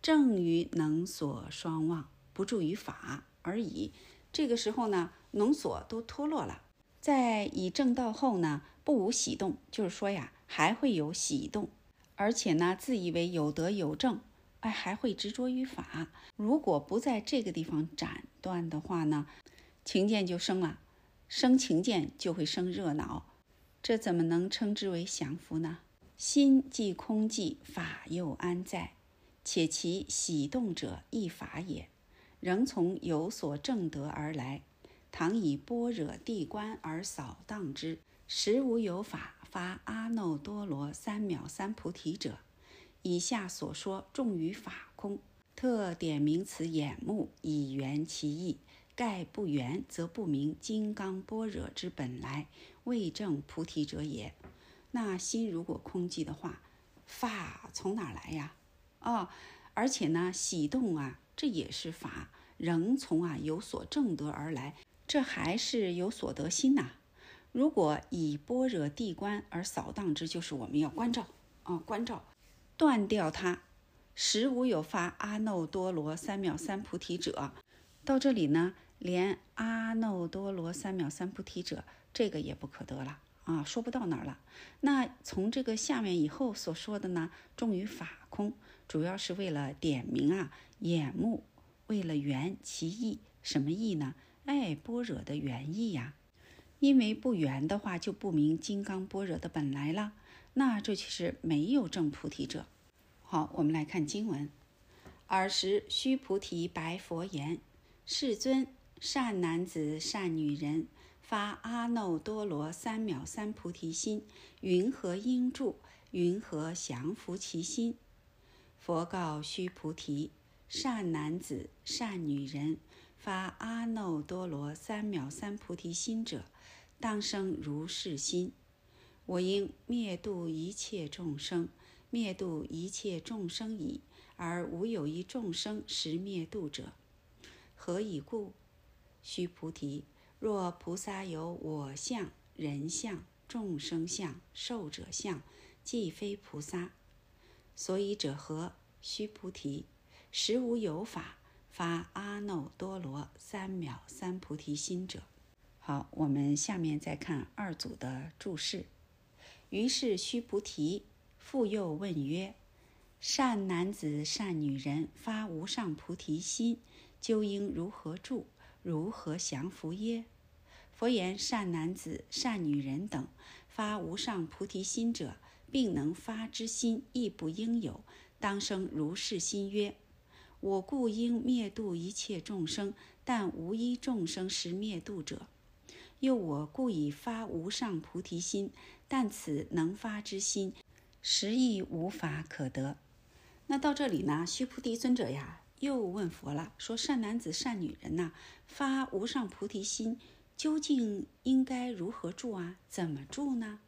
正于能所双忘，不住于法而已。这个时候呢，能所都脱落了。在以正道后呢，不无喜动，就是说呀，还会有喜动，而且呢，自以为有德有正，哎，还会执着于法。如果不在这个地方斩断的话呢，情见就生了，生情见就会生热闹，这怎么能称之为降伏呢？心既空寂，法又安在？且其喜动者亦法也，仍从有所正德而来。倘以般若地观而扫荡之，实无有法发阿耨多罗三藐三菩提者。以下所说重于法空，特点名此眼目以圆其意。盖不圆，则不明金刚般若之本来，未证菩提者也。那心如果空寂的话，法从哪来呀？哦，而且呢，喜动啊，这也是法，仍从啊有所正德而来。这还是有所得心呐。如果以般若地观而扫荡之，就是我们要关照啊，关照，断掉它，实无有发阿耨多罗三藐三菩提者。到这里呢，连阿耨多罗三藐三菩提者这个也不可得了啊，说不到哪儿了。那从这个下面以后所说的呢，重于法空，主要是为了点明啊眼目，为了圆其意，什么意呢？哎，般若的原意呀，因为不圆的话，就不明金刚般若的本来了。那这就是没有证菩提者。好，我们来看经文。尔时，须菩提白佛言：“世尊，善男子、善女人，发阿耨多罗三藐三菩提心，云何应住？云何降伏其心？”佛告须菩提：“善男子、善女人。”发阿耨多罗三藐三菩提心者，当生如是心：我应灭度一切众生，灭度一切众生已，而无有一众生实灭度者。何以故？须菩提，若菩萨有我相、人相、众生相、寿者相，即非菩萨。所以者何？须菩提，实无有法。发阿耨多罗三藐三菩提心者，好，我们下面再看二组的注释。于是须菩提复又问曰：“善男子、善女人发无上菩提心，究应如何住？如何降伏耶？”佛言：“善男子、善女人等发无上菩提心者，并能发之心亦不应有，当生如是心曰。”我故应灭度一切众生，但无一众生实灭度者。又我故以发无上菩提心，但此能发之心，实亦无法可得。那到这里呢？须菩提尊者呀，又问佛了，说：善男子、善女人呐，发无上菩提心，究竟应该如何住啊？怎么住呢？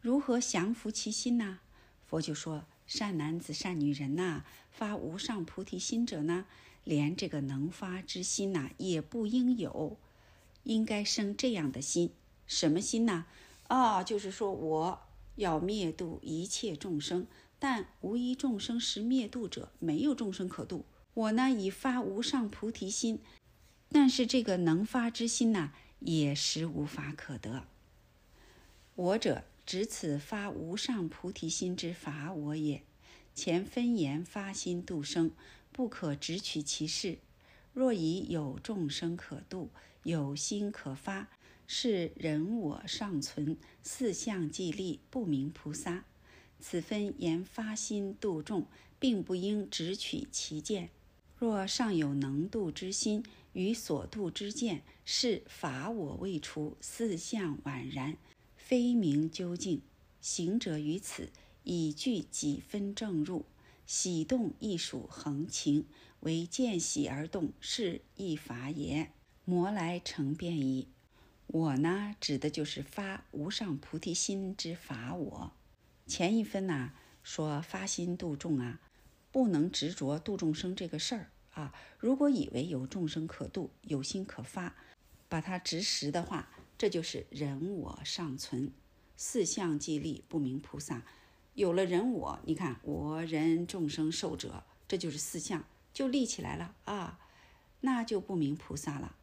如何降服其心呢？佛就说。善男子、善女人呐，发无上菩提心者呢，连这个能发之心呐，也不应有，应该生这样的心，什么心呢？啊，就是说我要灭度一切众生，但无一众生是灭度者，没有众生可度。我呢，已发无上菩提心，但是这个能发之心呐，也实无法可得。我者。执此发无上菩提心之法我也。前分言发心度生，不可直取其事。若以有众生可度，有心可发，是人我尚存，四相既立，不明菩萨。此分言发心度众，并不应直取其见。若尚有能度之心，与所度之见，是法我未除，四相宛然。非明究竟，行者于此以具几分正入，喜动亦属恒情，唯见喜而动，是一法也。魔来成变矣。我呢，指的就是发无上菩提心之法。我前一分呢，说发心度众啊，不能执着度众生这个事儿啊。如果以为有众生可度，有心可发，把它执实的话。这就是人我尚存，四相既立，不明菩萨。有了人我，你看我人众生寿者，这就是四相就立起来了啊，那就不明菩萨了。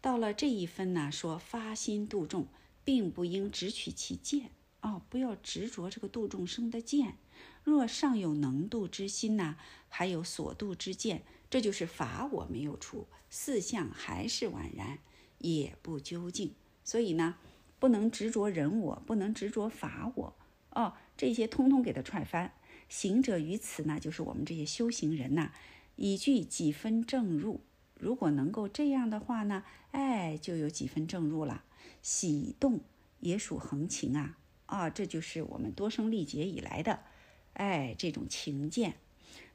到了这一分呢，说发心度众，并不应只取其见哦，不要执着这个度众生的见。若尚有能度之心呢，还有所度之见，这就是法我没有除，四相还是宛然，也不究竟。所以呢，不能执着人我，不能执着法我哦，这些通通给他踹翻。行者于此呢，就是我们这些修行人呐，已具几分正入。如果能够这样的话呢，哎，就有几分正入了。喜动也属恒情啊，啊，这就是我们多生历劫以来的，哎，这种情见。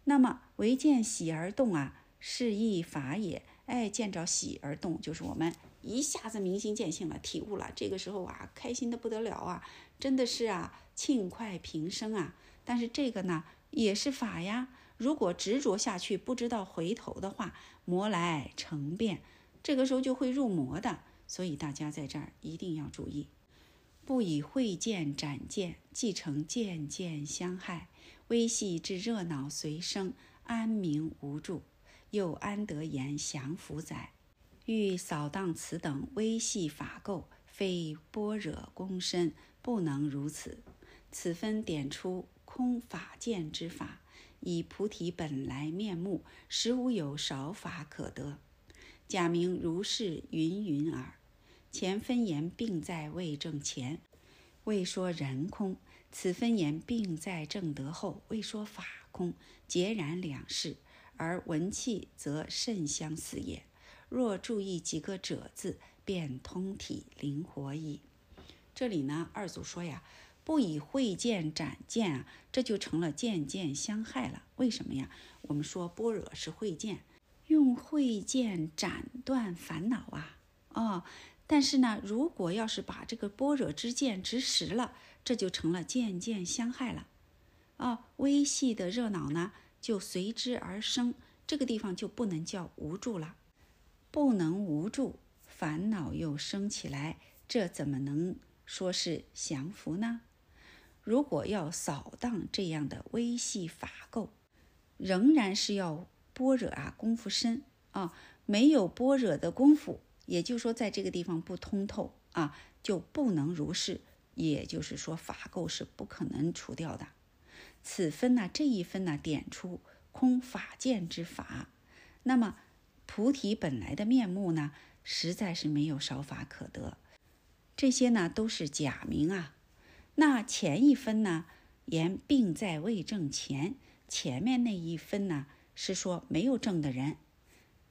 那么唯见喜而动啊，是亦法也。哎，见着喜而动，就是我们一下子明心见性了，体悟了。这个时候啊，开心的不得了啊，真的是啊，庆快平生啊。但是这个呢，也是法呀。如果执着下去，不知道回头的话，魔来成变，这个时候就会入魔的。所以大家在这儿一定要注意，不以慧见斩见，即成渐渐相害。微细之热闹随生，安明无助，又安得言降伏哉？欲扫荡此等微细法垢，非般若功深，不能如此。此分点出空法见之法。以菩提本来面目，实无有少法可得。假名如是云云耳。前分言并在未正前，未说人空；此分言并在正德后，未说法空，截然两事。而文气则甚相似也。若注意几个者字，便通体灵活矣。这里呢，二祖说呀。不以会见斩见啊，这就成了渐渐相害了。为什么呀？我们说般若是会见，用会见斩断烦恼啊，哦。但是呢，如果要是把这个般若之见执实了，这就成了渐渐相害了。啊，微细的热闹呢，就随之而生。这个地方就不能叫无助了，不能无助，烦恼又升起来，这怎么能说是降服呢？如果要扫荡这样的微细法垢，仍然是要般若啊功夫深啊，没有般若的功夫，也就是说在这个地方不通透啊，就不能如是。也就是说法垢是不可能除掉的。此分呢，这一分呢，点出空法见之法。那么菩提本来的面目呢，实在是没有少法可得。这些呢，都是假名啊。那前一分呢？言病在未证前，前面那一分呢，是说没有证的人，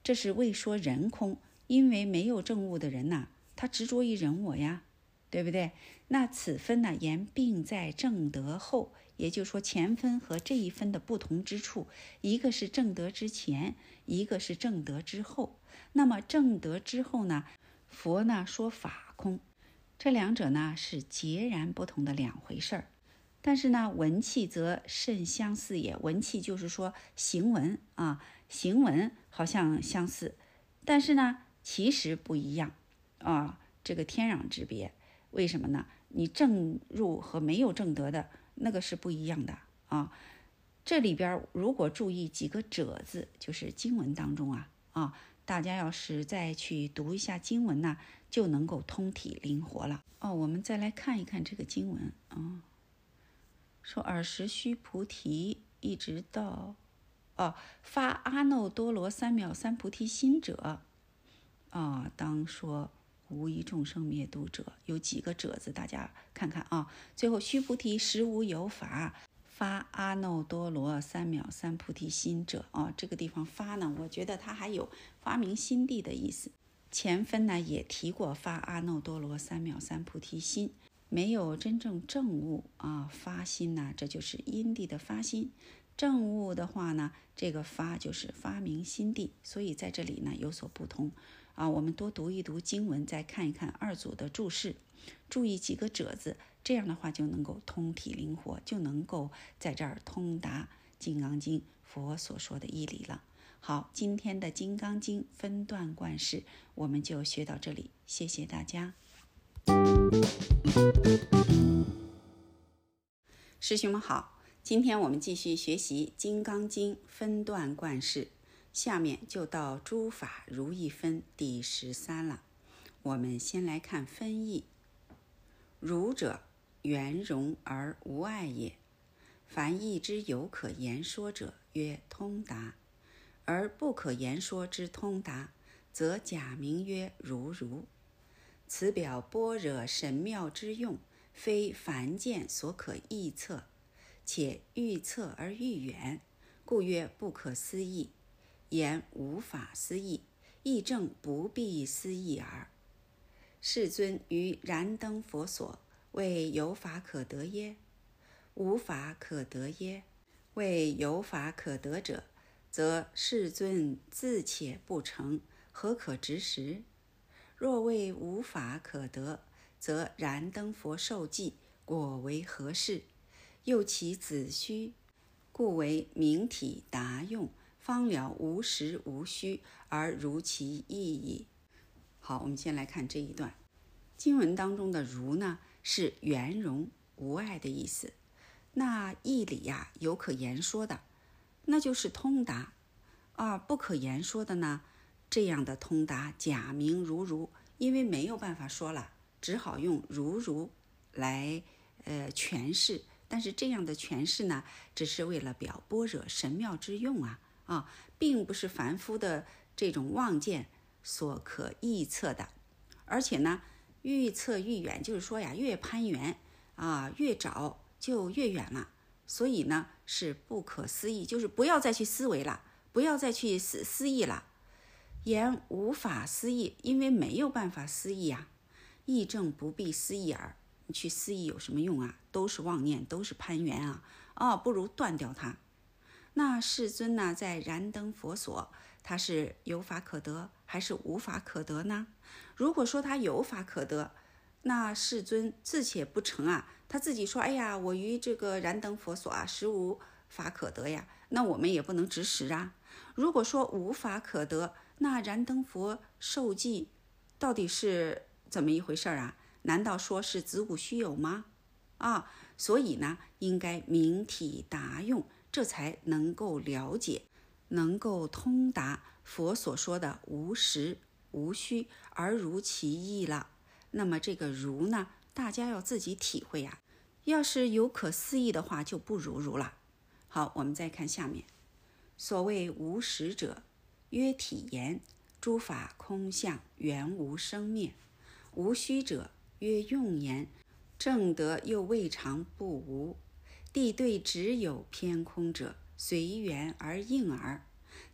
这是未说人空，因为没有证悟的人呐，他执着于人我呀，对不对？那此分呢，言病在正德后，也就是说前分和这一分的不同之处，一个是正德之前，一个是正德之后。那么正德之后呢，佛呢说法空。这两者呢是截然不同的两回事儿，但是呢，文气则甚相似也。文气就是说行文啊，行文好像相似，但是呢，其实不一样啊，这个天壤之别。为什么呢？你正入和没有正德的那个是不一样的啊。这里边如果注意几个者字，就是经文当中啊啊。大家要是再去读一下经文呢，就能够通体灵活了哦。我们再来看一看这个经文啊，说尔时须菩提一直到哦发阿耨多罗三藐三菩提心者啊，当说无一众生灭度者，有几个者字，大家看看啊。最后须菩提实无有法。发阿耨多罗三藐三菩提心者啊，这个地方发呢，我觉得它还有发明心地的意思。前分呢也提过发阿耨多罗三藐三菩提心，没有真正正悟啊，发心呢，这就是因地的发心。正悟的话呢，这个发就是发明心地，所以在这里呢有所不同啊。我们多读一读经文，再看一看二组的注释，注意几个者字。这样的话就能够通体灵活，就能够在这儿通达《金刚经》佛所说的义理了。好，今天的《金刚经》分段贯释我们就学到这里，谢谢大家。师兄们好，今天我们继续学习《金刚经》分段贯释，下面就到诸法如意分第十三了。我们先来看分义：如者，圆融而无碍也。凡义之有可言说者，曰通达；而不可言说之通达，则假名曰如如。此表般若神妙之用。非凡见所可臆测，且预测而愈远，故曰不可思议。言无法思议，亦正不必思议耳。世尊于燃灯佛所，谓有法可得耶？无法可得耶？谓有法可得者，则世尊自且不成，何可执实？若谓无法可得，则燃灯佛受记，果为何事？又其子虚，故为明体达用，方了无实无虚，而如其意矣。好，我们先来看这一段经文当中的“如”呢，是圆融无碍的意思。那义理呀，有可言说的，那就是通达；啊，不可言说的呢，这样的通达假名如如，因为没有办法说了。只好用如如来呃诠释，但是这样的诠释呢，只是为了表般若神妙之用啊啊，并不是凡夫的这种望见所可预测的，而且呢，愈测愈远，就是说呀，越攀援啊，越找就越远了，所以呢是不可思议，就是不要再去思维了，不要再去思思议了，言无法思议，因为没有办法思议呀。义正不必思议耳，你去思议有什么用啊？都是妄念，都是攀缘啊！哦，不如断掉它。那世尊呢，在燃灯佛所，他是有法可得还是无法可得呢？如果说他有法可得，那世尊自且不成啊，他自己说：“哎呀，我于这个燃灯佛所啊，实无法可得呀。”那我们也不能执实啊。如果说无法可得，那燃灯佛受记到底是？怎么一回事儿啊？难道说是子午虚有吗？啊，所以呢，应该明体达用，这才能够了解，能够通达佛所说的无实无虚而如其意了。那么这个如呢，大家要自己体会呀。要是有可思议的话，就不如如了。好，我们再看下面，所谓无实者，曰体言，诸法空相，原无生灭。无虚者曰用言，正德又未尝不无。地对只有偏空者，随缘而应耳。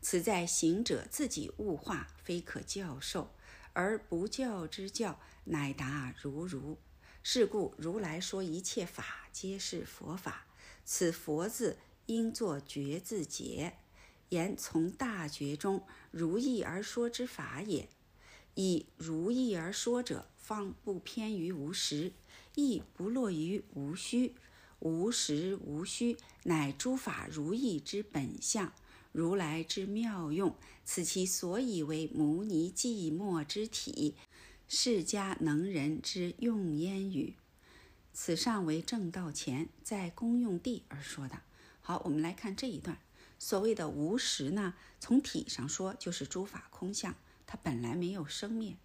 此在行者自己悟化，非可教授，而不教之教，乃达如如。是故如来说一切法皆是佛法。此佛字应作觉字解，言从大觉中如意而说之法也。以如意而说者。方不偏于无实，亦不落于无虚。无实无虚，乃诸法如意之本相，如来之妙用。此其所以为牟尼寂寞之体，释迦能人之用焉语。此上为正道前，在公用地而说的。好，我们来看这一段。所谓的无实呢，从体上说，就是诸法空相，它本来没有生灭。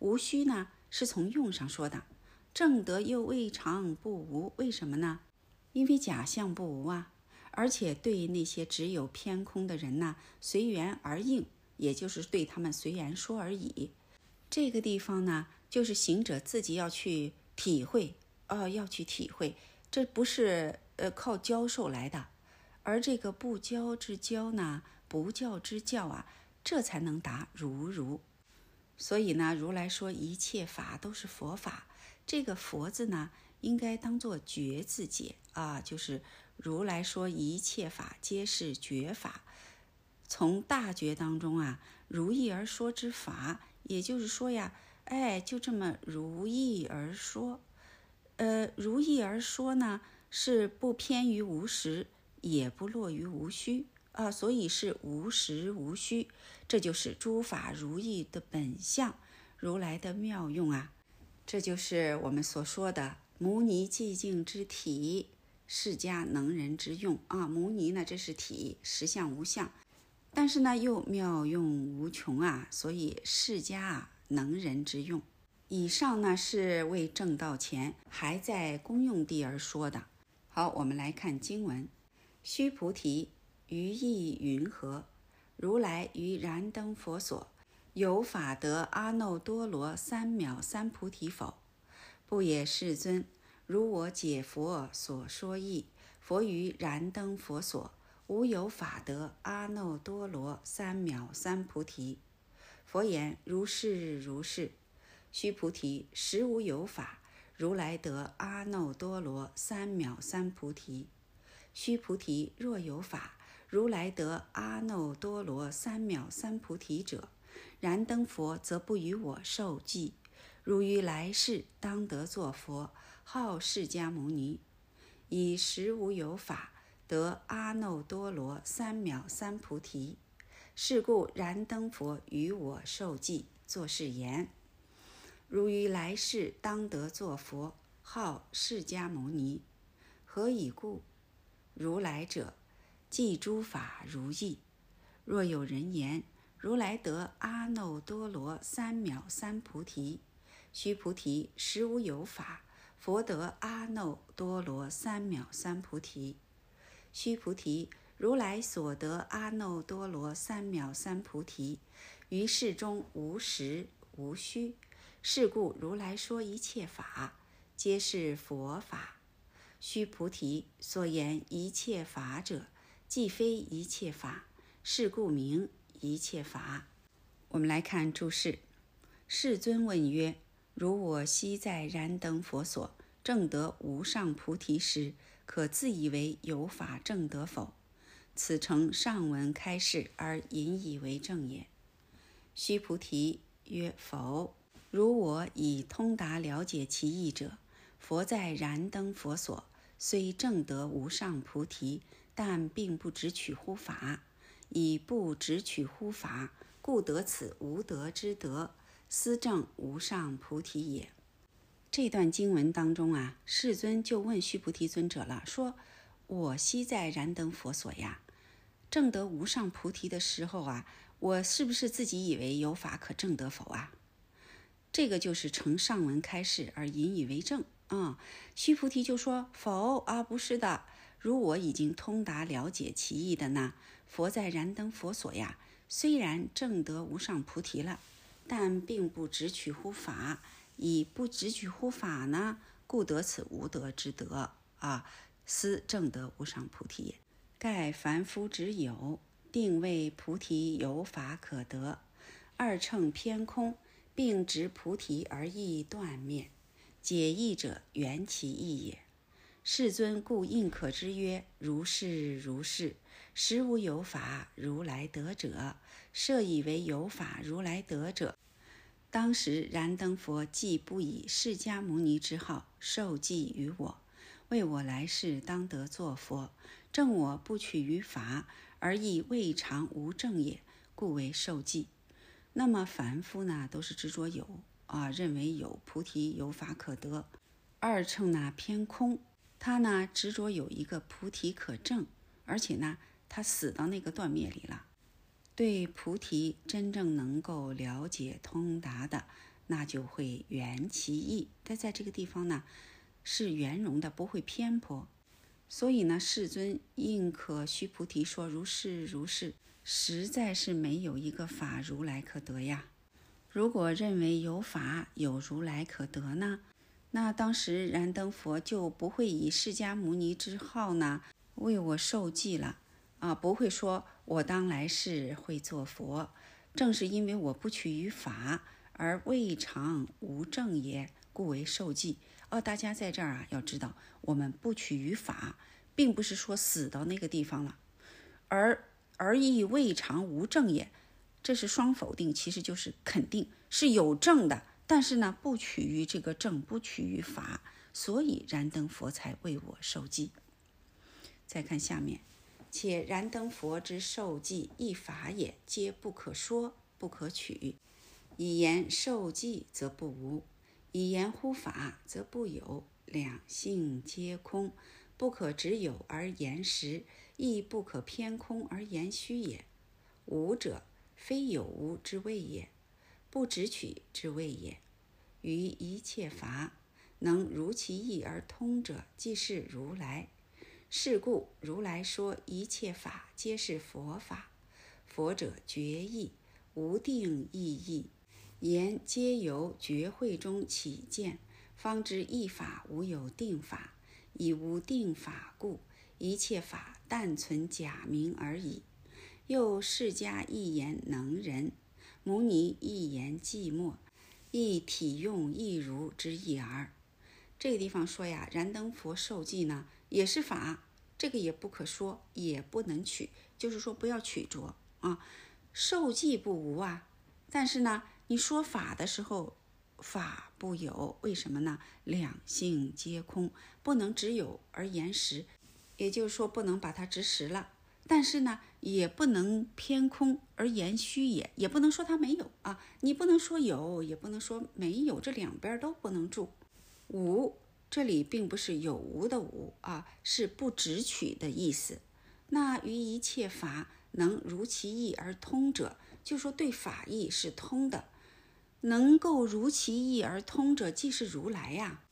无虚呢？是从用上说的，正德又未尝不无，为什么呢？因为假象不无啊，而且对那些只有偏空的人呢，随缘而应，也就是对他们随缘说而已。这个地方呢，就是行者自己要去体会，哦，要去体会，这不是呃靠教授来的，而这个不教之教呢，不教之教啊，这才能达如如。所以呢，如来说一切法都是佛法，这个“佛”字呢，应该当做觉字解啊，就是如来说一切法皆是觉法，从大觉当中啊，如意而说之法，也就是说呀，哎，就这么如意而说，呃，如意而说呢，是不偏于无实，也不落于无虚。啊，所以是无实无虚，这就是诸法如意的本相，如来的妙用啊！这就是我们所说的牟尼寂静之体，释迦能人之用啊。牟尼呢，这是体，实相无相，但是呢又妙用无穷啊，所以释迦啊能人之用。以上呢是为正道前还在公用地而说的。好，我们来看经文：须菩提，于意云何？如来于燃灯佛所，有法得阿耨多罗三藐三菩提否？不也，世尊。如我解佛所说义，佛于燃灯佛所，无有法得阿耨多罗三藐三菩提。佛言：如是如是。须菩提，实无有法，如来得阿耨多罗三藐三菩提。须菩提，若有法，如来得阿耨多罗三藐三菩提者，燃灯佛则不与我受记。如于来世当得作佛，号释迦牟尼，以实无有法得阿耨多罗三藐三菩提。是故燃灯佛与我受记，作是言。如于来世当得作佛，号释迦牟尼。何以故？如来者，即诸法如意。若有人言，如来得阿耨多罗三藐三菩提，须菩提，实无有法，佛得阿耨多罗三藐三菩提。须菩提，如来所得阿耨多罗三藐三菩提，于世中无实无虚。是故如来说一切法，皆是佛法。须菩提，所言一切法者，既非一切法，是故名一切法。我们来看注释：世尊问曰：“如我昔在燃灯佛所，正得无上菩提时，可自以为有法正得否？”此诚上文开示而引以为证也。须菩提曰：“否。”如我以通达了解其意者，佛在燃灯佛所，虽正得无上菩提，但并不直取乎法。以不直取乎法，故得此无德之德，思正无上菩提也。这段经文当中啊，世尊就问须菩提尊者了，说：“我昔在燃灯佛所呀，正得无上菩提的时候啊，我是不是自己以为有法可证得否啊？”这个就是承上文开示而引以为证啊。须菩提就说：“否啊，不是的。如我已经通达了解其意的呢，佛在燃灯佛所呀，虽然正得无上菩提了，但并不直取乎法。以不直取乎法呢，故得此无德之德啊。思正得无上菩提也。盖凡夫之有，定谓菩提有法可得，二乘偏空。”并执菩提而意断灭，解义者缘其意也。世尊故应可知曰：如是如是，实无有法如来得者。设以为有法如来得者，当时燃灯佛既不以释迦牟尼之号受记于我，为我来世当得作佛，正我不取于法，而亦未尝无正也，故为受记。那么凡夫呢，都是执着有啊，认为有菩提有法可得；二乘呢偏空，他呢执着有一个菩提可证，而且呢他死到那个断灭里了。对菩提真正能够了解通达的，那就会圆其意。但在这个地方呢，是圆融的，不会偏颇。所以呢，世尊应可须菩提说：“如是如是。”实在是没有一个法如来可得呀！如果认为有法有如来可得呢，那当时燃灯佛就不会以释迦牟尼之号呢为我受记了啊，不会说我当来世会做佛。正是因为我不取于法而未尝无正也，故为受记。哦，大家在这儿啊，要知道我们不取于法，并不是说死到那个地方了，而。而亦未尝无正也，这是双否定，其实就是肯定是有正的，但是呢，不取于这个正，不取于法，所以燃灯佛才为我受记。再看下面，且燃灯佛之受记一法也，皆不可说，不可取。以言受记则不无，以言乎法则不有，两性皆空，不可只有而言实，亦不可偏空而言虚也。无者，非有无之谓也，不执取之谓也。于一切法，能如其意而通者，即是如来。是故如来说一切法皆是佛法。佛者觉意，无定意义，言皆由觉会中起见，方知一法无有定法。以无定法故，一切法但存假名而已。又释迦一言能人，牟尼一言寂寞，亦体用一如之意耳。这个地方说呀，燃灯佛受记呢也是法，这个也不可说，也不能取，就是说不要取着啊。受记不无啊，但是呢，你说法的时候。法不有，为什么呢？两性皆空，不能只有而言实，也就是说不能把它执实了。但是呢，也不能偏空而言虚也，也不能说它没有啊。你不能说有，也不能说没有，这两边都不能住。五这里并不是有无的无啊，是不执取的意思。那于一切法能如其意而通者，就说对法意是通的。能够如其意而通者，即是如来呀。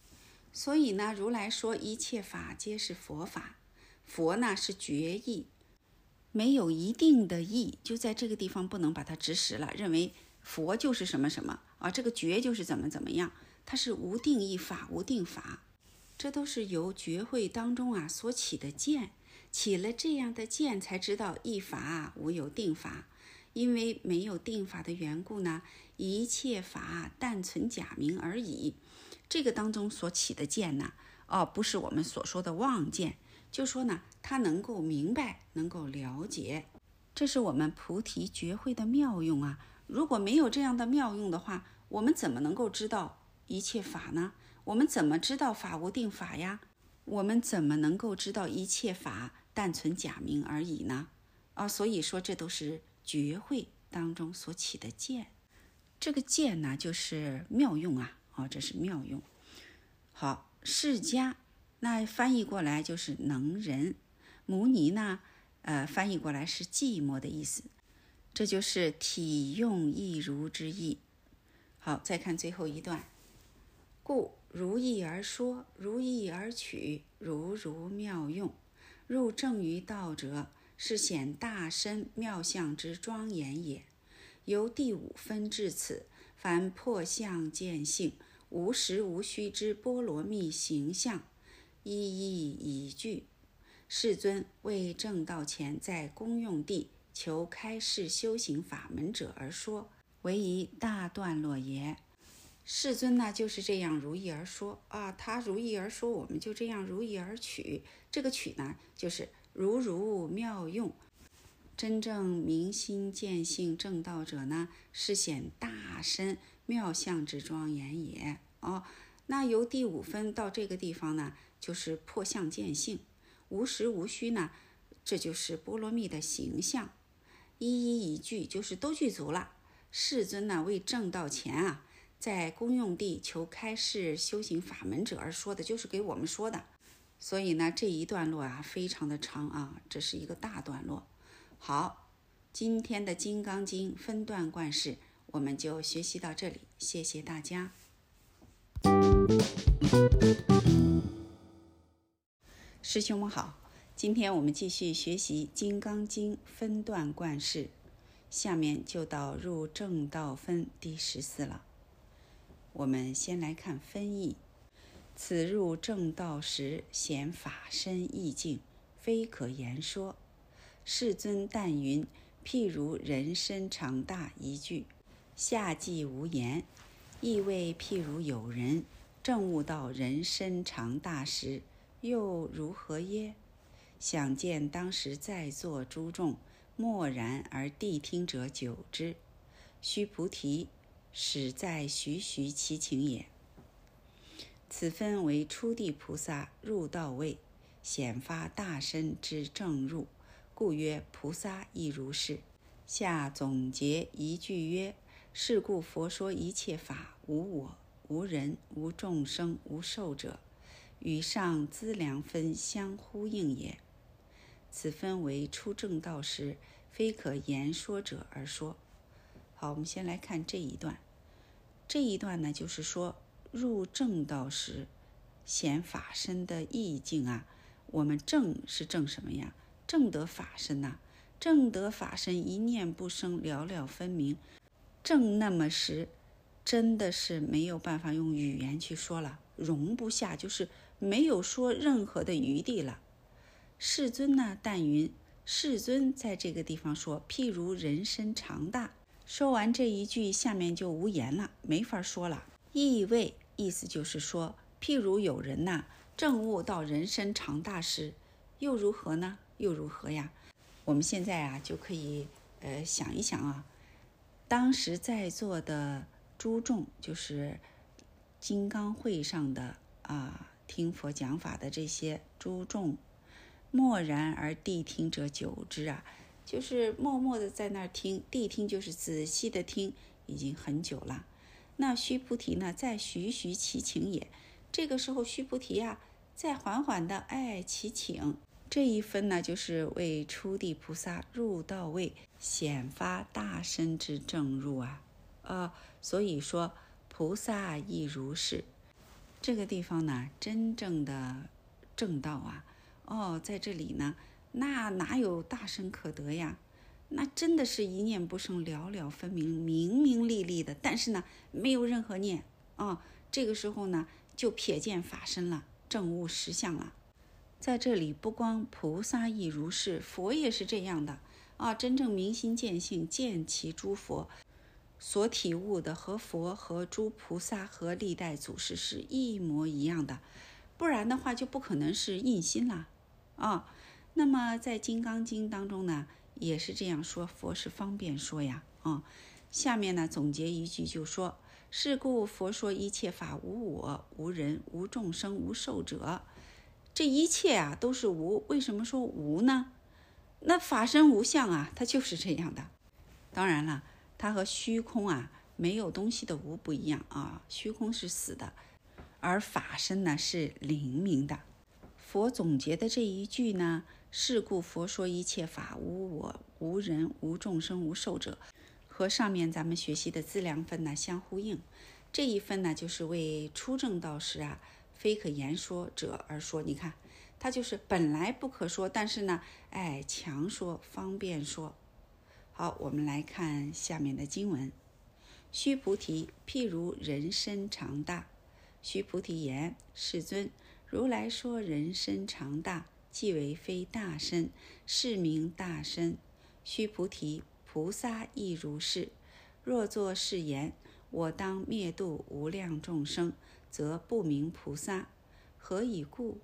所以呢，如来说一切法皆是佛法。佛呢是觉意，没有一定的意，就在这个地方不能把它执实了，认为佛就是什么什么啊，这个觉就是怎么怎么样，它是无定义法，无定法。这都是由觉会当中啊所起的见，起了这样的见，才知道一法无有定法。因为没有定法的缘故呢，一切法但存假名而已。这个当中所起的见呢，哦，不是我们所说的妄见，就说呢，他能够明白，能够了解，这是我们菩提觉会的妙用啊。如果没有这样的妙用的话，我们怎么能够知道一切法呢？我们怎么知道法无定法呀？我们怎么能够知道一切法但存假名而已呢？啊，所以说这都是。觉会当中所起的见，这个见呢，就是妙用啊！哦，这是妙用。好，释迦那翻译过来就是能人，牟尼呢，呃，翻译过来是寂寞的意思。这就是体用亦如之意。好，再看最后一段，故如意而说，如意而取，如如妙用，入正于道者。是显大身妙相之庄严也。由第五分至此，凡破相见性，无实无虚之波罗蜜形象，一一以具。世尊为正道前在公用地求开示修行法门者而说，为一大段落也。世尊呢就是这样如意而说啊，他如意而说，我们就这样如意而取。这个取呢，就是。如如妙用，真正明心见性正道者呢，是显大身妙相之庄严也。哦，那由第五分到这个地方呢，就是破相见性，无实无虚呢，这就是波罗蜜的形象，一一一句，就是都具足了。世尊呢，为正道前啊，在公用地求开示修行法门者而说的，就是给我们说的。所以呢，这一段落啊，非常的长啊，这是一个大段落。好，今天的《金刚经》分段贯释，我们就学习到这里，谢谢大家。师兄们好，今天我们继续学习《金刚经》分段贯释，下面就到入正道分第十四了。我们先来看分义。此入正道时，显法身意境，非可言说。世尊但云：譬如人身长大一句，下即无言。意味譬如有人正悟到人身长大时，又如何耶？想见当时在座诸众，默然而谛听者久之。须菩提，始在徐徐其情也。此分为初地菩萨入道位，显发大身之正入，故曰菩萨亦如是。下总结一句曰：是故佛说一切法无我、无人、无众生、无寿者。与上资粮分相呼应也。此分为出正道时，非可言说者而说。好，我们先来看这一段。这一段呢，就是说入正道时显法身的意境啊。我们正是正什么呀？正得法身呐。正得法身，一念不生，了了分明。正那么时，真的是没有办法用语言去说了，容不下，就是没有说任何的余地了。世尊呢？但云世尊在这个地方说，譬如人身长大。说完这一句，下面就无言了，没法说了。意味意思就是说，譬如有人呐，正悟到人生常大时，又如何呢？又如何呀？我们现在啊，就可以呃想一想啊，当时在座的诸众，就是金刚会上的啊，听佛讲法的这些诸众，默然而谛听者久之啊。就是默默的在那儿听，谛听就是仔细的听，已经很久了。那须菩提呢，在徐徐其请也。这个时候，须菩提呀，在缓缓的哎其请。这一分呢，就是为初地菩萨入道位显发大身之正入啊。呃，所以说菩萨亦如是。这个地方呢，真正的正道啊，哦，在这里呢。那哪有大身可得呀？那真的是一念不生，了了分明，明明利利的。但是呢，没有任何念啊。这个时候呢，就瞥见法身了，证悟实相了。在这里，不光菩萨亦如是，佛也是这样的啊。真正明心见性，见其诸佛所体悟的，和佛和诸菩萨和历代祖师是一模一样的。不然的话，就不可能是印心了啊。那么在《金刚经》当中呢，也是这样说，佛是方便说呀，啊，下面呢总结一句就说：是故佛说一切法无我、无人、无众生、无寿者，这一切啊都是无。为什么说无呢？那法身无相啊，它就是这样的。当然了，它和虚空啊没有东西的无不一样啊，虚空是死的，而法身呢是灵明的。佛总结的这一句呢。是故佛说一切法无我、无人、无众生、无寿者，和上面咱们学习的资量分呢相呼应。这一分呢，就是为初正道时啊，非可言说者而说。你看，它就是本来不可说，但是呢，哎，强说方便说。好，我们来看下面的经文：须菩提，譬如人身长大。须菩提言：世尊，如来说人身长大。即为非大身，是名大身。须菩提，菩萨亦如是。若作是言，我当灭度无量众生，则不明菩萨。何以故？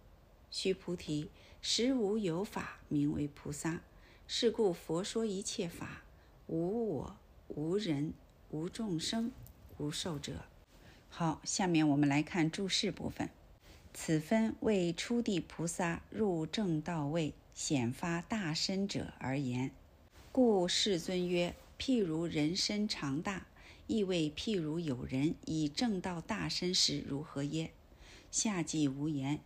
须菩提，实无有法名为菩萨。是故佛说一切法，无我、无人、无众生、无寿者。好，下面我们来看注释部分。此分为初地菩萨入正道位显发大身者而言，故世尊曰：譬如人身长大，亦谓譬如有人以正道大身时如何耶？下记无言。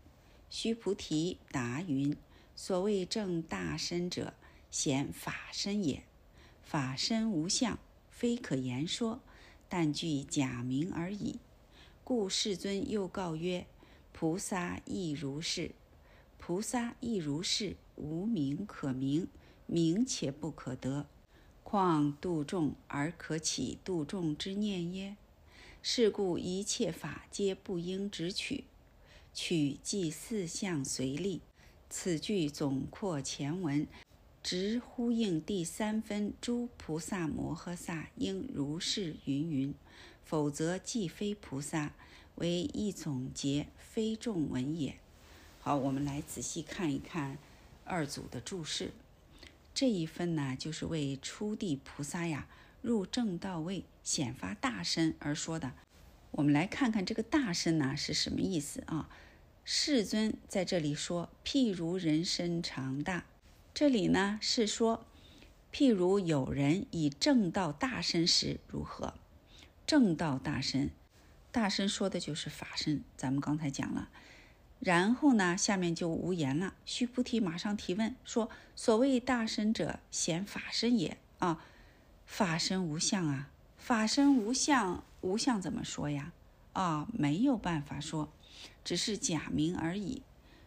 须菩提答云：所谓正大身者，显法身也。法身无相，非可言说，但具假名而已。故世尊又告曰。菩萨亦如是，菩萨亦如是，无名可名，名且不可得，况度众而可起度众之念耶？是故一切法皆不应执取，取即四相随力。此句总括前文，直呼应第三分诸菩萨摩诃萨应如是云云，否则既非菩萨。为一总结，非众文也。好，我们来仔细看一看二组的注释。这一分呢，就是为初地菩萨呀入正道位显发大身而说的。我们来看看这个大身呢是什么意思啊？世尊在这里说，譬如人身长大，这里呢是说，譬如有人以正道大身时如何？正道大身。大身说的就是法身，咱们刚才讲了，然后呢，下面就无言了。须菩提马上提问说：“所谓大身者，显法身也啊！法身无相啊！法身无相，无相怎么说呀？啊，没有办法说，只是假名而已。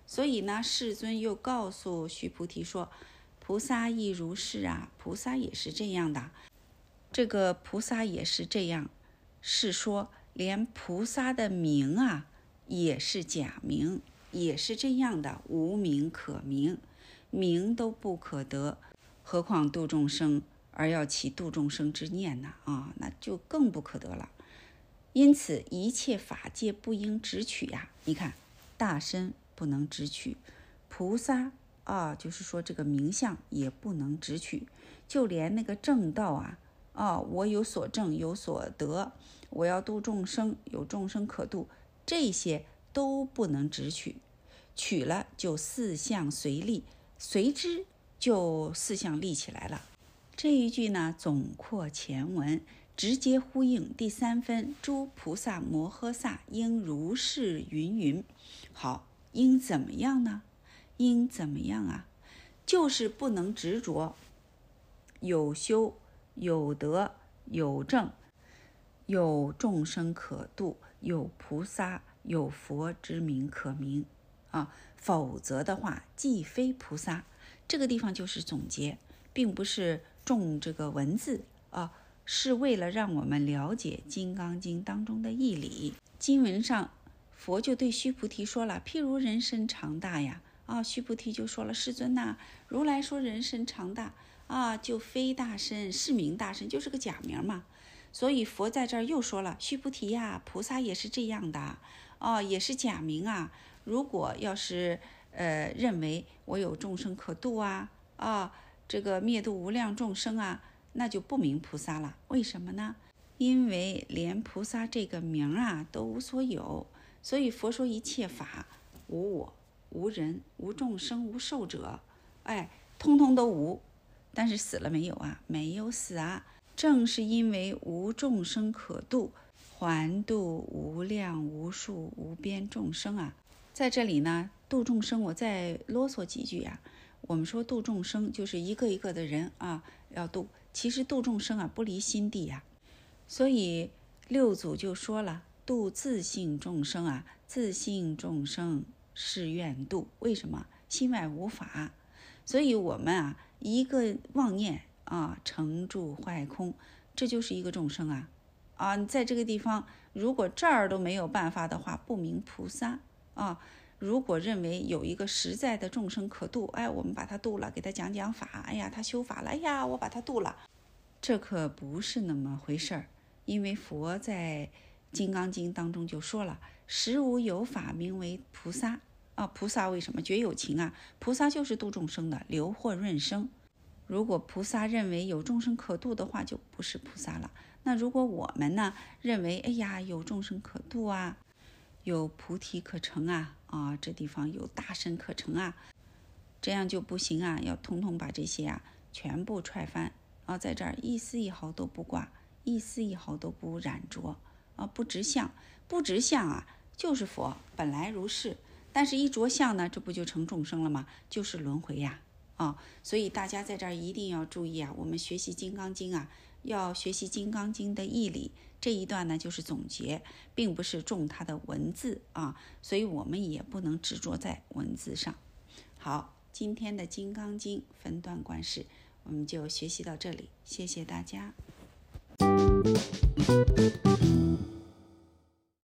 所以呢，世尊又告诉须菩提说：菩萨亦如是啊！菩萨也是这样的。这个菩萨也是这样，是说连菩萨的名啊。”也是假名，也是这样的，无名可名，名都不可得，何况度众生而要起度众生之念呢？啊，那就更不可得了。因此，一切法界不应直取呀。你看，大身不能直取，菩萨啊，就是说这个名相也不能直取，就连那个正道啊，啊，我有所证，有所得，我要度众生，有众生可度。这些都不能直取，取了就四相随立，随之就四相立起来了。这一句呢，总括前文，直接呼应第三分。诸菩萨摩诃萨应如是云云。好，应怎么样呢？应怎么样啊？就是不能执着，有修有德有正，有众生可度。有菩萨有佛之名可名啊，否则的话既非菩萨。这个地方就是总结，并不是重这个文字啊，是为了让我们了解《金刚经》当中的义理。经文上，佛就对须菩提说了：“譬如人身长大呀，啊，须菩提就说了：世尊呐，如来说人身长大啊，就非大身，是名大身，就是个假名嘛。”所以佛在这儿又说了：“须菩提呀，菩萨也是这样的，哦，也是假名啊。如果要是呃认为我有众生可度啊，啊，这个灭度无量众生啊，那就不名菩萨了。为什么呢？因为连菩萨这个名啊都无所有。所以佛说一切法无我、无人、无众生、无寿者，哎，通通都无。但是死了没有啊？没有死啊。”正是因为无众生可度，还度无量无数无边众生啊！在这里呢，度众生，我再啰嗦几句啊。我们说度众生，就是一个一个的人啊要度。其实度众生啊，不离心地呀。所以六祖就说了：“度自性众生啊，自性众生是愿度。为什么？心外无法。所以我们啊，一个妄念。”啊，成住坏空，这就是一个众生啊！啊，在这个地方，如果这儿都没有办法的话，不明菩萨啊。如果认为有一个实在的众生可度，哎，我们把他度了，给他讲讲法，哎呀，他修法了，哎呀，我把他度了，这可不是那么回事儿。因为佛在《金刚经》当中就说了：“实无有法名为菩萨啊！菩萨为什么绝有情啊？菩萨就是度众生的，流或润生。”如果菩萨认为有众生可度的话，就不是菩萨了。那如果我们呢，认为哎呀有众生可度啊，有菩提可成啊，啊这地方有大身可成啊，这样就不行啊，要通通把这些啊全部踹翻啊，在这儿一丝一毫都不挂，一丝一毫都不染着啊，不执相，不执相啊，就是佛本来如是，但是一着相呢，这不就成众生了吗？就是轮回呀。啊，所以大家在这儿一定要注意啊！我们学习《金刚经》啊，要学习《金刚经》的义理。这一段呢，就是总结，并不是重它的文字啊，所以我们也不能执着在文字上。好，今天的《金刚经》分段观世，我们就学习到这里，谢谢大家。